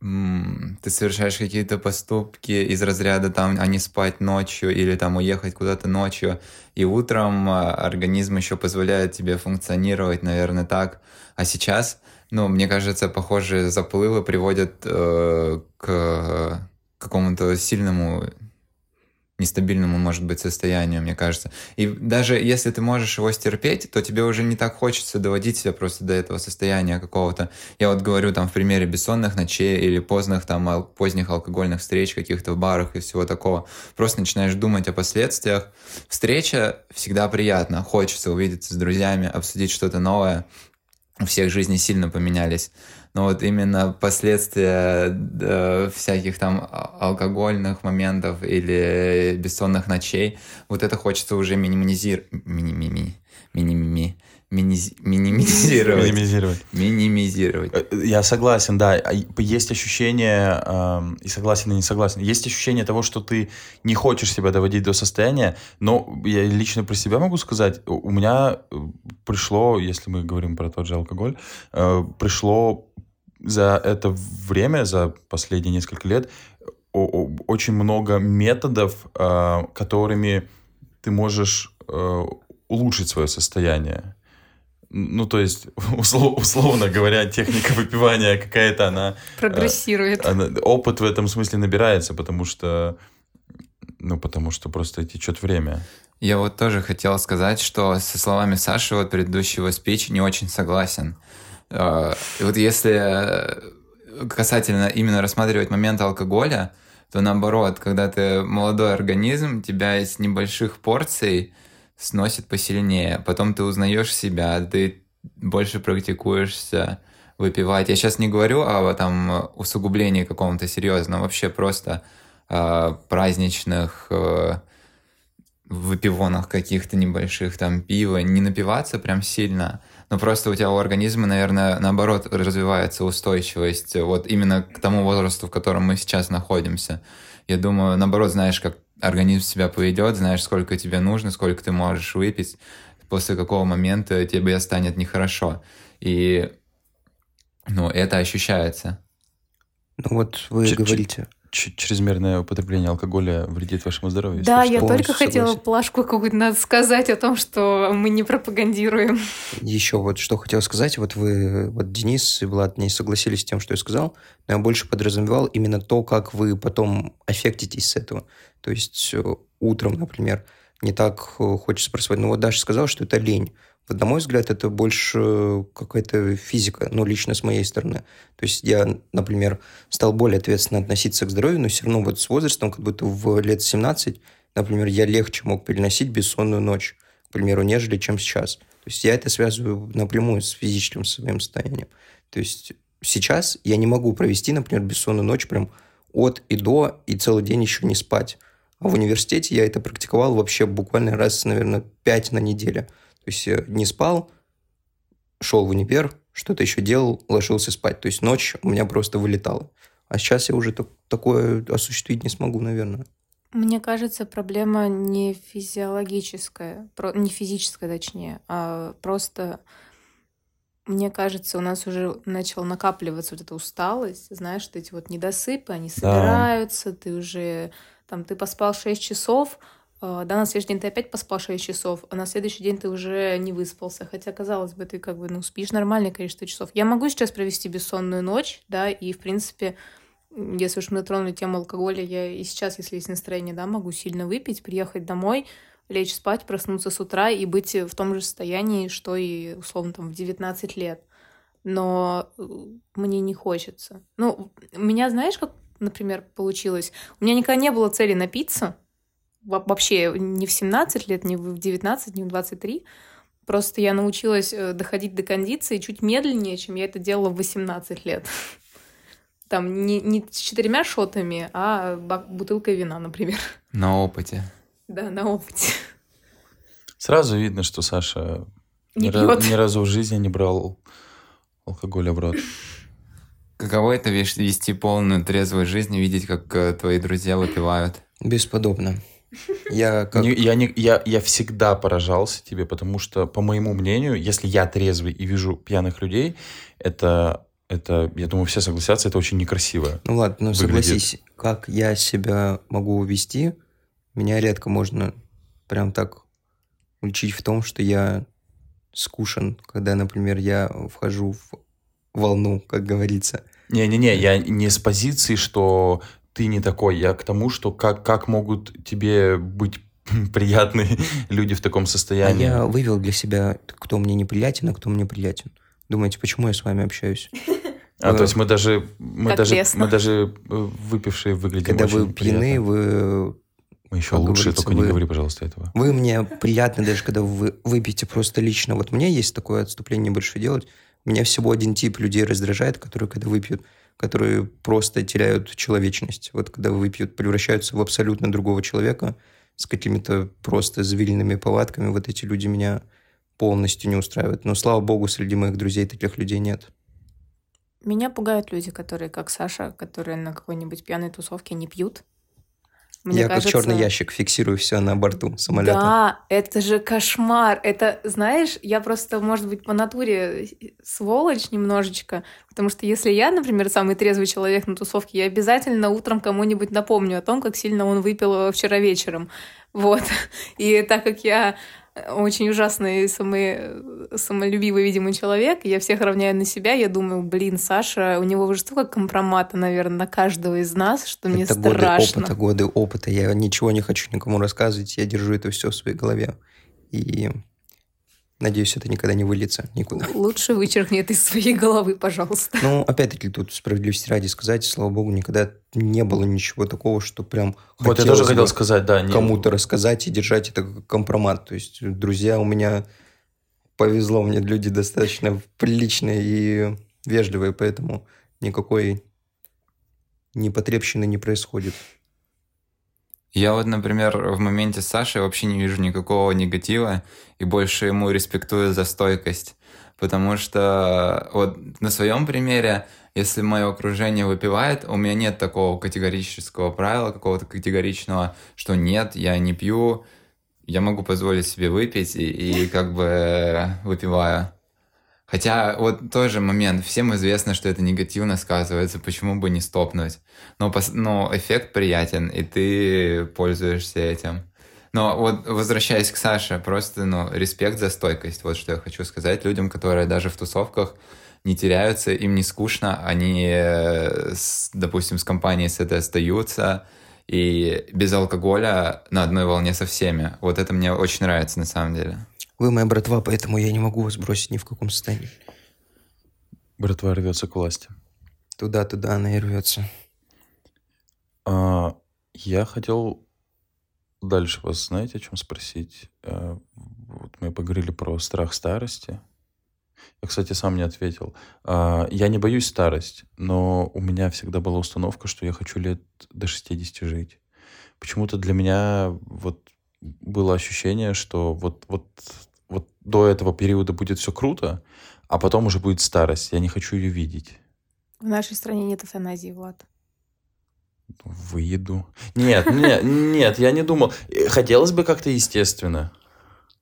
Speaker 4: ты совершаешь какие-то поступки из разряда там, а не спать ночью или там уехать куда-то ночью, и утром а, организм еще позволяет тебе функционировать, наверное, так. А сейчас, ну, мне кажется, похожие заплывы приводят э, к какому-то сильному нестабильному, может быть, состоянию, мне кажется. И даже если ты можешь его стерпеть, то тебе уже не так хочется доводить себя просто до этого состояния какого-то. Я вот говорю там в примере бессонных ночей или поздних там поздних алкогольных встреч каких-то в барах и всего такого. Просто начинаешь думать о последствиях. Встреча всегда приятна. Хочется увидеться с друзьями, обсудить что-то новое. У всех жизни сильно поменялись но вот именно последствия э, всяких там алкогольных моментов или бессонных ночей, вот это хочется уже минимизировать. Мини-мини. Мини-мини минимизировать.
Speaker 1: Минимизировать.
Speaker 4: Минимизировать. Э,
Speaker 1: я согласен, да. А есть ощущение, э, и согласен, и не согласен, есть ощущение того, что ты не хочешь себя доводить до состояния, но я лично про себя могу сказать, у меня э, пришло, если мы говорим про тот же алкоголь, э, пришло за это время, за последние несколько лет, очень много методов, а, которыми ты можешь э, улучшить свое состояние. Ну, то есть, услов, условно говоря, техника выпивания какая-то, она...
Speaker 3: Э, Прогрессирует.
Speaker 1: Она, опыт в этом смысле набирается, потому что... Ну, потому что просто течет время.
Speaker 4: Я вот тоже хотел сказать, что со словами Саши, вот предыдущего спича, не очень согласен. А, вот если э, касательно именно рассматривать момент алкоголя, то наоборот, когда ты молодой организм, тебя из небольших порций сносит посильнее. Потом ты узнаешь себя, ты больше практикуешься выпивать. Я сейчас не говорю о там усугублении каком-то серьезном, вообще просто э, праздничных э, выпивонах каких-то небольших, там пива, не напиваться прям сильно, но просто у тебя у организма, наверное, наоборот развивается устойчивость вот именно к тому возрасту, в котором мы сейчас находимся. Я думаю, наоборот, знаешь, как организм себя поведет, знаешь, сколько тебе нужно, сколько ты можешь выпить, после какого момента тебе станет нехорошо. И, ну, это ощущается.
Speaker 2: Ну вот вы Ч- говорите,
Speaker 1: чрезмерное употребление алкоголя вредит вашему здоровью.
Speaker 3: Да, я только хотела согласен. плашку какую-то надо сказать о том, что мы не пропагандируем.
Speaker 2: Еще вот что хотел сказать, вот вы, вот Денис и Влад не согласились с тем, что я сказал, но я больше подразумевал именно то, как вы потом эффектитесь с этого. То есть э, утром, например, не так э, хочется просыпать. Ну вот Даша сказала, что это лень. На мой взгляд, это больше какая-то физика, ну, лично с моей стороны. То есть я, например, стал более ответственно относиться к здоровью, но все равно вот с возрастом, как будто в лет 17, например, я легче мог переносить бессонную ночь, к примеру, нежели чем сейчас. То есть я это связываю напрямую с физическим своим состоянием. То есть сейчас я не могу провести, например, бессонную ночь прям от и до, и целый день еще не спать. А в университете я это практиковал вообще буквально раз, наверное, пять на неделю. То есть я не спал, шел в универ, что-то еще делал, ложился спать. То есть ночь у меня просто вылетала. А сейчас я уже так, такое осуществить не смогу, наверное.
Speaker 3: Мне кажется, проблема не физиологическая, не физическая точнее, а просто, мне кажется, у нас уже начал накапливаться вот эта усталость, знаешь, что эти вот недосыпы, они собираются, да. ты уже, там, ты поспал 6 часов, да, на следующий день ты опять поспал 6 часов, а на следующий день ты уже не выспался. Хотя, казалось бы, ты как бы, ну, спишь нормальное количество часов. Я могу сейчас провести бессонную ночь, да, и, в принципе, если уж мы затронули тему алкоголя, я и сейчас, если есть настроение, да, могу сильно выпить, приехать домой, лечь спать, проснуться с утра и быть в том же состоянии, что и, условно, там, в 19 лет. Но э, мне не хочется. Ну, у меня, знаешь, как, например, получилось? У меня никогда не было цели напиться. Вообще не в 17 лет, не в 19, не в 23. Просто я научилась э, доходить до кондиции чуть медленнее, чем я это делала в 18 лет. Там не, не с четырьмя шотами, а бутылкой вина, например.
Speaker 4: На опыте.
Speaker 3: Да, на опыте.
Speaker 1: Сразу видно, что Саша
Speaker 3: не
Speaker 1: ни,
Speaker 3: пьет.
Speaker 1: ни разу в жизни не брал алкоголя в рот.
Speaker 4: Каково это вести полную трезвую жизнь и видеть, как э, твои друзья выпивают?
Speaker 2: Бесподобно. Я, как...
Speaker 1: Не- я, не, я, я всегда поражался тебе, потому что, по моему мнению, если я трезвый и вижу пьяных людей, это, это я думаю, все согласятся, это очень некрасиво.
Speaker 2: Ну ладно, ну
Speaker 1: выглядит.
Speaker 2: согласись, как я себя могу вести, меня редко можно прям так уличить в том, что я скушен, когда, например, я вхожу в волну, как говорится.
Speaker 1: Не-не-не, я не с позиции, что ты не такой, я к тому, что как, как могут тебе быть приятные люди в таком
Speaker 2: А
Speaker 1: состоянии.
Speaker 2: я вывел для себя, кто мне неприятен, а кто мне приятен. Думаете, почему я с вами общаюсь?
Speaker 1: А, то есть мы даже, мы даже, мы даже э, выпившие выглядим
Speaker 2: Когда вы пьяны, вы
Speaker 1: Мы еще
Speaker 2: как
Speaker 1: лучше, только не говори, пожалуйста, этого.
Speaker 2: Вы мне приятны даже, когда вы выпьете просто лично. Вот мне есть такое отступление небольшое делать. Меня всего один тип людей раздражает, которые, когда выпьют, которые просто теряют человечность. Вот когда выпьют, превращаются в абсолютно другого человека с какими-то просто звериными повадками. Вот эти люди меня полностью не устраивают. Но, слава богу, среди моих друзей таких людей нет.
Speaker 3: Меня пугают люди, которые, как Саша, которые на какой-нибудь пьяной тусовке не пьют. Мне
Speaker 2: Я
Speaker 3: кажется-
Speaker 2: как черный ящик фиксирую все на борту самолета.
Speaker 3: Да, это же кошмар. Это, знаешь, я просто, может быть, по натуре сволочь немножечко, потому что если я, например, самый трезвый человек на тусовке, я обязательно утром кому-нибудь напомню о том, как сильно он выпил вчера вечером. Вот. И так как я очень ужасный, самый, самолюбивый, видимый человек, я всех равняю на себя, я думаю, блин, Саша, у него уже столько компромата, наверное, на каждого из нас, что мне
Speaker 2: это годы
Speaker 3: страшно.
Speaker 2: опыта, годы опыта. Я ничего не хочу никому рассказывать. Я держу это все в своей голове. И надеюсь, это никогда не выльется никуда.
Speaker 3: Лучше вычеркни это из своей головы, пожалуйста.
Speaker 2: Ну, опять-таки, тут справедливости ради сказать, слава богу, никогда не было ничего такого, что прям
Speaker 1: Вот я тоже хотел сказать, да. не-
Speaker 2: кому-то рассказать и держать это как компромат. То есть друзья у меня повезло, мне люди достаточно приличные и вежливые, поэтому никакой непотребщины не происходит.
Speaker 4: Я вот, например, в моменте с Сашей вообще не вижу никакого негатива и больше ему респектую за стойкость. Потому что вот на своем примере, если мое окружение выпивает, у меня нет такого категорического правила, какого-то категоричного, что нет, я не пью, я могу позволить себе выпить и, и как бы выпиваю. Хотя вот тоже момент, всем известно, что это негативно сказывается, почему бы не стопнуть. Но, но эффект приятен, и ты пользуешься этим. Но вот возвращаясь к Саше, просто, ну, респект за стойкость. Вот что я хочу сказать людям, которые даже в тусовках не теряются, им не скучно, они, э, допустим, с компанией с этой остаются, и без алкоголя на одной волне со всеми. Вот это мне очень нравится на самом деле.
Speaker 2: Вы моя братва, поэтому я не могу вас бросить ни в каком состоянии.
Speaker 1: Братва рвется к власти.
Speaker 2: Туда-туда она и рвется.
Speaker 1: А, я хотел дальше вас, знаете, о чем спросить? А, Вот мы поговорили про страх старости. Я, кстати, сам не ответил. А, Я не боюсь старость, но у меня всегда была установка, что я хочу лет до 60 жить. Почему-то для меня вот было ощущение, что вот, вот, вот до этого периода будет все круто, а потом уже будет старость. Я не хочу ее видеть.
Speaker 3: В нашей стране нет эвтаназии, Влад.
Speaker 1: Выеду. Нет, нет, нет, я не думал. Э, Хотелось бы как-то естественно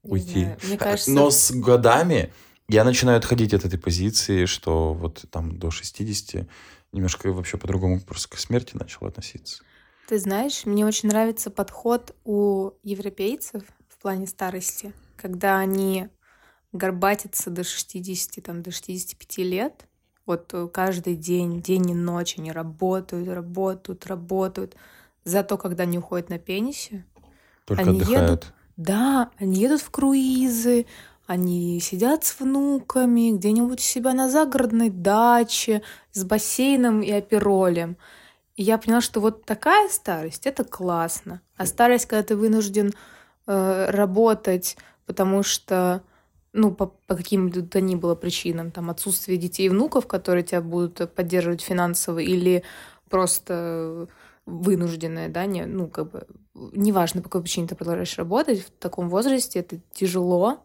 Speaker 1: уйти.
Speaker 3: Мне кажется,
Speaker 1: Но с годами я начинаю отходить от этой позиции, что вот там до 60 немножко вообще по-другому просто к смерти начал относиться.
Speaker 3: ты знаешь, мне очень нравится подход у европейцев в плане старости, когда они горбатятся до 60, там, до 65 лет. Вот э, каждый день, день и ночь они работают, работают, работают. Зато когда они уходят на пенсию,
Speaker 1: Только
Speaker 3: они
Speaker 1: отдыхают.
Speaker 3: едут, да, они едут в круизы, они сидят с внуками где-нибудь у себя на загородной даче с бассейном и оперолем. И я поняла, что вот такая старость это классно. А старость, когда ты вынужден э, работать, потому что ну, по, по каким то ни было причинам, там, отсутствие детей и внуков, которые тебя будут поддерживать финансово, или просто вынужденное, да, не, ну, как бы, неважно, по какой причине ты продолжаешь работать, в таком возрасте это тяжело,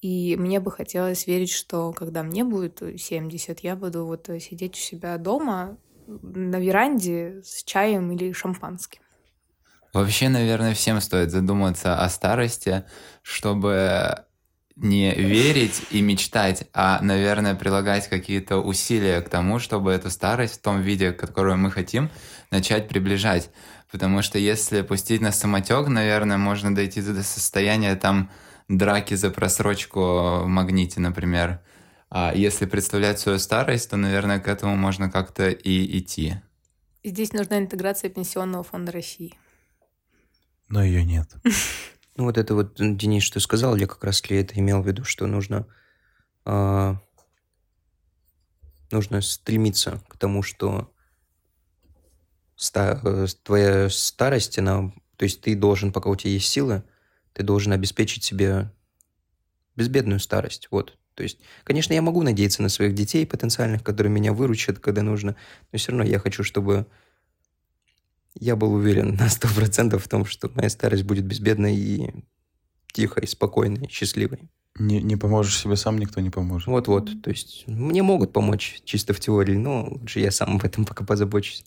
Speaker 3: и мне бы хотелось верить, что когда мне будет 70, я буду вот сидеть у себя дома на веранде с чаем или шампанским.
Speaker 4: Вообще, наверное, всем стоит задуматься о старости, чтобы не верить и мечтать, а, наверное, прилагать какие-то усилия к тому, чтобы эту старость в том виде, которую мы хотим, начать приближать. Потому что если пустить на самотек, наверное, можно дойти до состояния там драки за просрочку в магните, например. А если представлять свою старость, то, наверное, к этому можно как-то и идти.
Speaker 3: И здесь нужна интеграция Пенсионного фонда России.
Speaker 1: Но ее нет.
Speaker 2: Ну, вот это вот, Денис, что сказал, я как раз ли это имел в виду, что нужно, э, нужно стремиться к тому, что ста, э, твоя старость, она, то есть ты должен, пока у тебя есть силы, ты должен обеспечить себе безбедную старость. Вот. То есть, конечно, я могу надеяться на своих детей потенциальных, которые меня выручат, когда нужно, но все равно я хочу, чтобы я был уверен на сто процентов в том, что моя старость будет безбедной и тихой, спокойной, счастливой.
Speaker 1: Не, не поможешь себе сам, никто не поможет.
Speaker 2: Вот-вот. То есть мне могут помочь чисто в теории, но лучше я сам об этом пока позабочусь.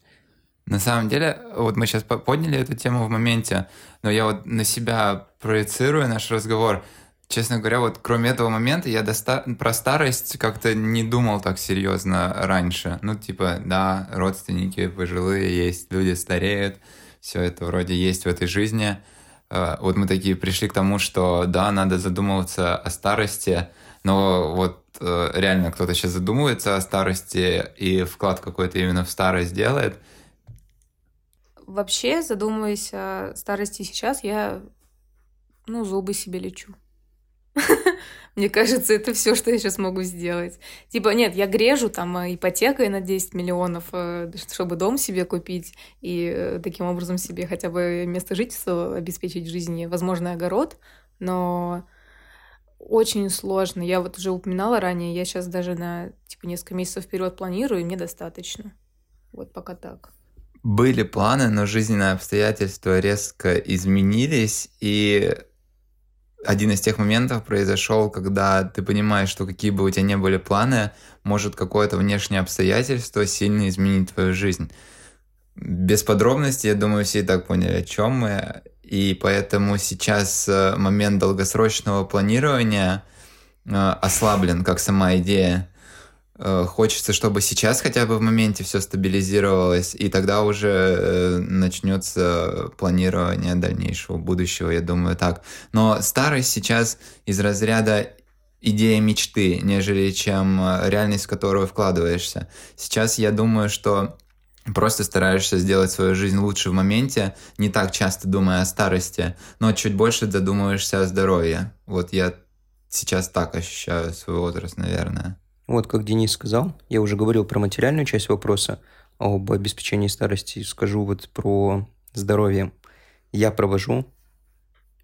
Speaker 4: На самом деле, вот мы сейчас подняли эту тему в моменте, но я вот на себя проецирую наш разговор. Честно говоря, вот кроме этого момента я доста... про старость как-то не думал так серьезно раньше. Ну, типа, да, родственники пожилые есть, люди стареют, все это вроде есть в этой жизни. Э, вот мы такие пришли к тому, что да, надо задумываться о старости, но вот э, реально кто-то сейчас задумывается о старости и вклад какой-то именно в старость делает.
Speaker 3: Вообще, задумываясь о старости сейчас, я, ну, зубы себе лечу. Мне кажется, это все, что я сейчас могу сделать. Типа, нет, я грежу там э, ипотекой на 10 миллионов, э, чтобы дом себе купить и э, таким образом себе хотя бы место жительства обеспечить в жизни, возможно, огород, но очень сложно. Я вот уже упоминала ранее, я сейчас даже на типа несколько месяцев вперед планирую, и мне достаточно. Вот пока так.
Speaker 4: Были планы, но жизненные обстоятельства резко изменились, и один из тех моментов произошел, когда ты понимаешь, что какие бы у тебя ни были планы, может какое-то внешнее обстоятельство сильно изменить твою жизнь. Без подробностей, я думаю, все и так поняли, о чем мы. И поэтому сейчас э, момент долгосрочного планирования э, ослаблен, как сама идея. Э, хочется, чтобы сейчас хотя бы в моменте все стабилизировалось, и тогда уже э, начнется планирование дальнейшего будущего, я думаю, так. Но старость сейчас из разряда идея мечты, нежели чем э, реальность, в которую вкладываешься. Сейчас я думаю, что просто стараешься сделать свою жизнь лучше в моменте, не так часто думая о старости, но чуть больше задумываешься о здоровье. Вот я сейчас так ощущаю свой возраст, наверное.
Speaker 2: Вот как Денис сказал, я уже говорил про материальную часть вопроса об обеспечении старости. Скажу вот про здоровье. Я провожу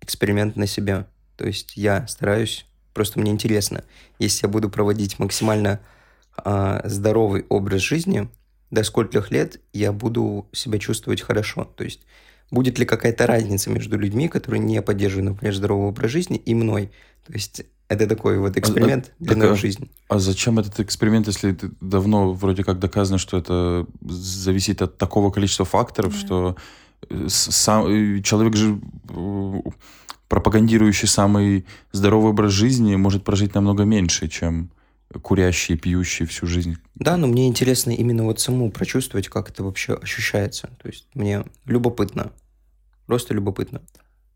Speaker 2: эксперимент на себя. То есть я стараюсь, просто мне интересно, если я буду проводить максимально а, здоровый образ жизни, до скольких лет я буду себя чувствовать хорошо. То есть будет ли какая-то разница между людьми, которые не поддерживают, например, здоровый образ жизни, и мной. То есть это такой вот эксперимент а, для новой жизни.
Speaker 1: А зачем этот эксперимент, если давно вроде как доказано, что это зависит от такого количества факторов, да. что э, сам, э, человек же э, пропагандирующий самый здоровый образ жизни может прожить намного меньше, чем курящий, пьющий всю жизнь.
Speaker 2: Да, но мне интересно именно вот саму прочувствовать, как это вообще ощущается. То есть мне любопытно. Просто любопытно.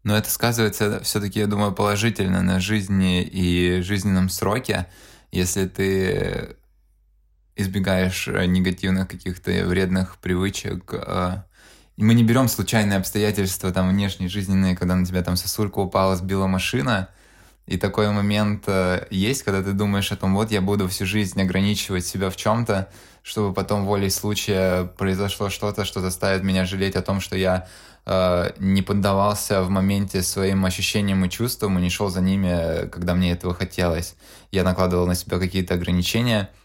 Speaker 4: Но это сказывается все-таки, я думаю, положительно на жизни и жизненном сроке, если ты избегаешь э, негативных каких-то вредных привычек. Э, мы не берем случайные обстоятельства, там, внешние, жизненные, когда на тебя там сосулька упала, сбила машина. И такой момент э, есть, когда ты думаешь о том, вот я буду всю жизнь ограничивать себя в чем-то, чтобы потом волей случая произошло что-то, что заставит меня жалеть о том, что я э, не поддавался в моменте своим ощущениям и чувствам и не шел за ними, когда мне этого хотелось. Я накладывал на себя какие-то ограничения —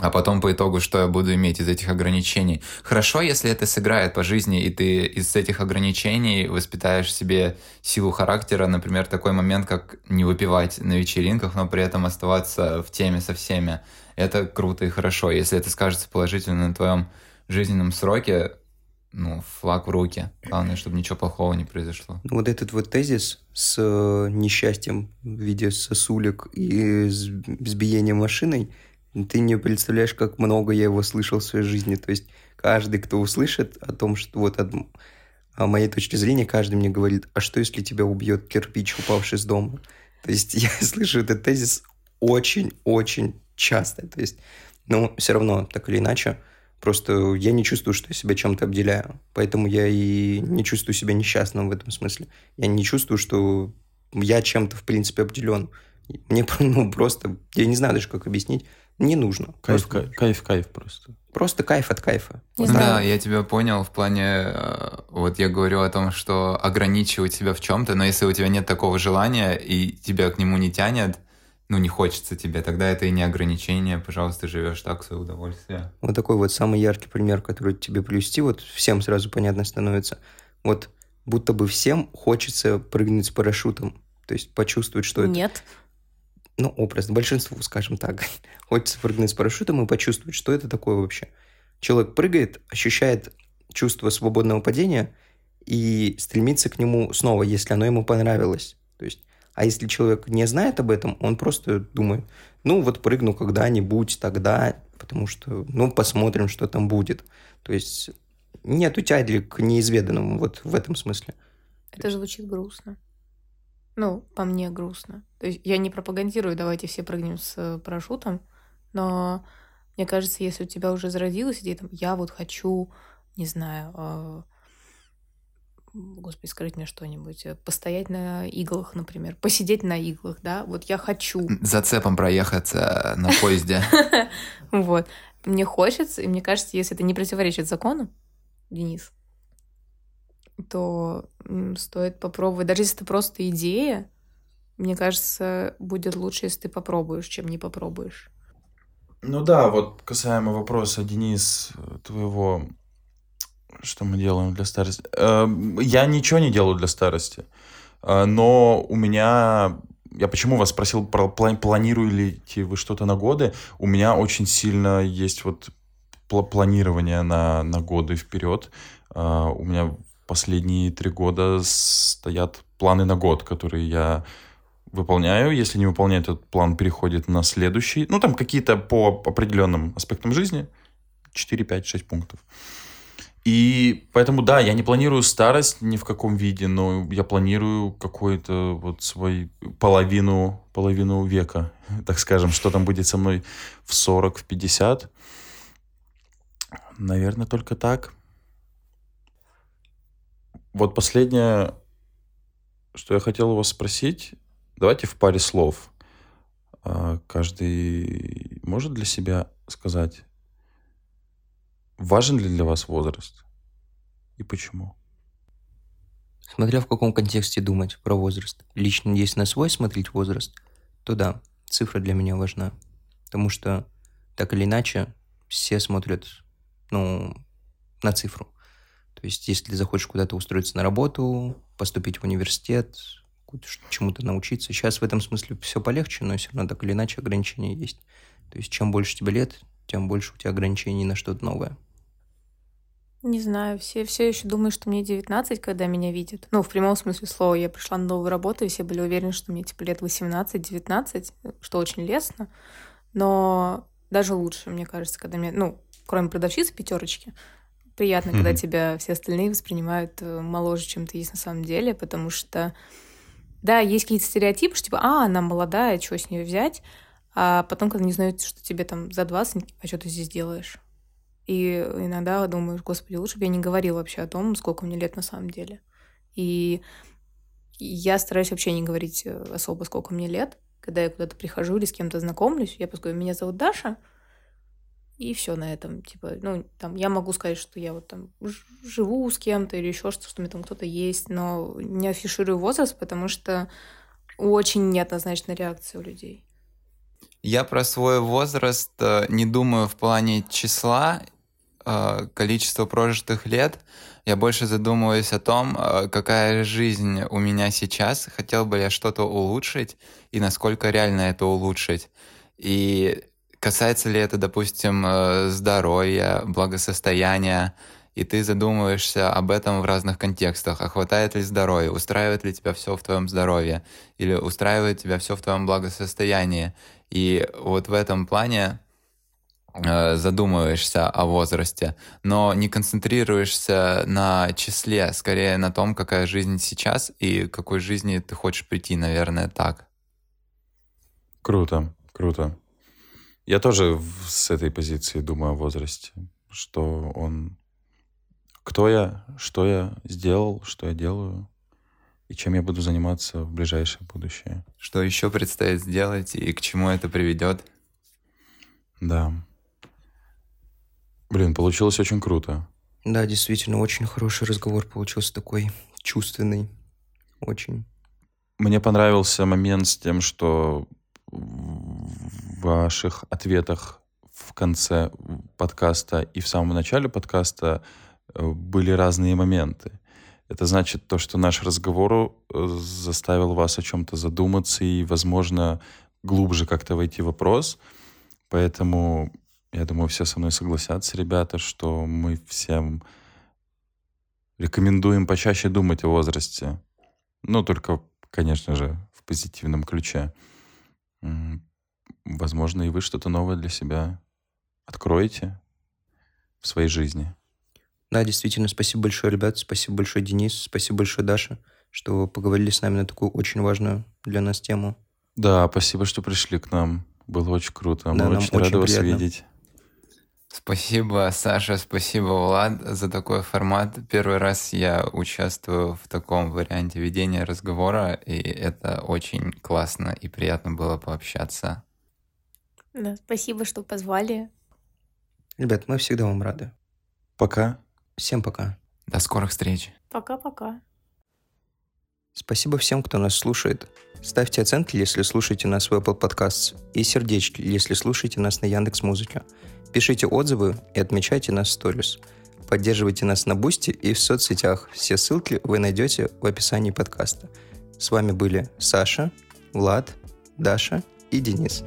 Speaker 4: а потом по итогу, что я буду иметь из этих ограничений. Хорошо, если это сыграет по жизни, и ты из этих ограничений воспитаешь в себе силу характера, например, такой момент, как не выпивать на вечеринках, но при этом оставаться в теме со всеми. Это круто и хорошо. Если это скажется положительно на твоем жизненном сроке, ну, флаг в руки. Главное, чтобы ничего плохого не произошло.
Speaker 2: Вот этот вот тезис с э, несчастьем в виде сосулек и с избиением машиной – ты не представляешь, как много я его слышал в своей жизни. То есть каждый, кто услышит о том, что вот от моей точки зрения, каждый мне говорит, а что, если тебя убьет кирпич, упавший с дома? То есть я слышу этот тезис очень-очень часто. То есть, ну, все равно, так или иначе, просто я не чувствую, что я себя чем-то обделяю. Поэтому я и не чувствую себя несчастным в этом смысле. Я не чувствую, что я чем-то, в принципе, обделен. Мне ну, просто, я не знаю даже, как объяснить, не нужно.
Speaker 1: Кайф, кайф, кайф, кайф просто.
Speaker 2: Просто кайф от кайфа.
Speaker 4: Не да, знаю. я тебя понял в плане, э, вот я говорю о том, что ограничивать себя в чем-то, но если у тебя нет такого желания и тебя к нему не тянет, ну, не хочется тебе, тогда это и не ограничение, пожалуйста, живешь так в свое удовольствие.
Speaker 2: Вот такой вот самый яркий пример, который тебе привести, вот всем сразу понятно становится. Вот будто бы всем хочется прыгнуть с парашютом, то есть почувствовать, что это...
Speaker 3: Нет
Speaker 2: ну, образно, большинству, скажем так, хочется прыгнуть с парашютом и почувствовать, что это такое вообще. Человек прыгает, ощущает чувство свободного падения и стремится к нему снова, если оно ему понравилось. То есть, а если человек не знает об этом, он просто думает, ну вот прыгну когда-нибудь тогда, потому что, ну, посмотрим, что там будет. То есть нету тяги к неизведанному вот в этом смысле.
Speaker 3: Это звучит грустно. Ну, по мне грустно. То есть я не пропагандирую, давайте все прыгнем с э, парашютом, но мне кажется, если у тебя уже зародилась идея, там, я вот хочу, не знаю, э, господи, скажите мне что-нибудь, э, постоять на иглах, например, посидеть на иглах, да, вот я хочу.
Speaker 4: Зацепом проехаться на поезде.
Speaker 3: Вот. Мне хочется, и мне кажется, если это не противоречит закону, Денис, то стоит попробовать. Даже если это просто идея, мне кажется, будет лучше, если ты попробуешь, чем не попробуешь.
Speaker 1: Ну да, вот касаемо вопроса, Денис, твоего, что мы делаем для старости. Эм, я ничего не делаю для старости, э, но у меня я почему вас спросил, про плани планируете вы что-то на годы? У меня очень сильно есть вот планирование на, на годы вперед. Э, у меня последние три года стоят планы на год, которые я выполняю. Если не выполняю, этот план переходит на следующий. Ну, там какие-то по определенным аспектам жизни. 4, 5, 6 пунктов. И поэтому, да, я не планирую старость ни в каком виде, но я планирую какой-то вот свой половину, половину века, так скажем, что там будет со мной в 40, в 50. Наверное, только так. Вот последнее, что я хотел у вас спросить, давайте в паре слов. А, каждый может для себя сказать, важен ли для вас возраст и почему?
Speaker 2: Смотря в каком контексте думать про возраст. Лично, если на свой смотреть возраст, то да, цифра для меня важна. Потому что так или иначе все смотрят ну, на цифру. То есть, если захочешь куда-то устроиться на работу, поступить в университет, чему-то научиться. Сейчас в этом смысле все полегче, но все равно так или иначе ограничения есть. То есть, чем больше тебе лет, тем больше у тебя ограничений на что-то новое.
Speaker 3: Не знаю, все, все еще думают, что мне 19, когда меня видят. Ну, в прямом смысле слова, я пришла на новую работу, и все были уверены, что мне типа лет 18-19, что очень лестно. Но даже лучше, мне кажется, когда мне, ну, кроме продавщицы пятерочки, приятно, когда тебя все остальные воспринимают э, моложе, чем ты есть на самом деле, потому что, да, есть какие-то стереотипы, что типа, а, она молодая, что с нее взять, А потом, когда не знают, что тебе там за 20, а что ты здесь делаешь? И иногда думаешь, господи, лучше бы я не говорил вообще о том, сколько мне лет на самом деле. И я стараюсь вообще не говорить э, особо, сколько мне лет. Когда я куда-то прихожу или с кем-то знакомлюсь, я просто говорю, меня зовут Даша, и все на этом. Типа, ну, там, я могу сказать, что я вот там живу с кем-то или еще что-то, что у меня там кто-то есть, но не афиширую возраст, потому что очень неоднозначная реакция у людей.
Speaker 4: Я про свой возраст э, не думаю в плане числа, э, количества прожитых лет. Я больше задумываюсь о том, э, какая жизнь у меня сейчас, хотел бы я что-то улучшить и насколько реально это улучшить. И Касается ли это, допустим, э, здоровья, благосостояния, и ты задумываешься об этом в разных контекстах. А хватает ли здоровья? Устраивает ли тебя все в твоем здоровье? Или устраивает тебя все в твоем благосостоянии? И вот в этом плане задумываешься о возрасте, но не концентрируешься на числе, скорее на том, какая жизнь сейчас и к какой жизни ты хочешь прийти, наверное, так.
Speaker 1: Круто, круто. Я тоже с этой позиции думаю о возрасте, что он... Кто я, что я сделал, что я делаю, и чем я буду заниматься в ближайшее будущее.
Speaker 4: Что еще предстоит сделать и к чему это приведет?
Speaker 1: Да. Блин, получилось очень круто.
Speaker 2: Да, действительно, очень хороший разговор получился такой чувственный. Очень.
Speaker 1: Мне понравился момент с тем, что ваших ответах в конце подкаста и в самом начале подкаста э, были разные моменты. Это значит то, что наш разговор э, заставил вас о чем-то задуматься и, возможно, глубже как-то войти в вопрос. Поэтому, я думаю, все со мной согласятся, ребята, что мы всем рекомендуем почаще думать о возрасте. Ну, только, конечно же, в позитивном ключе возможно, и вы что-то новое для себя откроете в своей жизни.
Speaker 2: Да, действительно, спасибо большое, ребят, спасибо большое, Денис, спасибо большое, Даша, что поговорили с нами на такую очень важную для нас тему.
Speaker 1: Да, спасибо, что пришли к нам. Было очень круто. Да, Мы очень рады очень вас видеть.
Speaker 4: Спасибо, Саша, спасибо, Влад, за такой формат. Первый раз я участвую в таком варианте ведения разговора, и это очень классно и приятно было пообщаться.
Speaker 3: Да, спасибо, что позвали.
Speaker 2: Ребят, мы всегда вам рады.
Speaker 1: Пока.
Speaker 2: Всем пока.
Speaker 4: До скорых встреч.
Speaker 3: Пока-пока.
Speaker 2: Спасибо всем, кто нас слушает. Ставьте оценки, если слушаете нас в Apple Podcasts, и сердечки, если слушаете нас на Яндекс Музыке. Пишите отзывы и отмечайте нас в сторис. Поддерживайте нас на Boosty и в соцсетях. Все ссылки вы найдете в описании подкаста. С вами были Саша, Влад, Даша и Денис.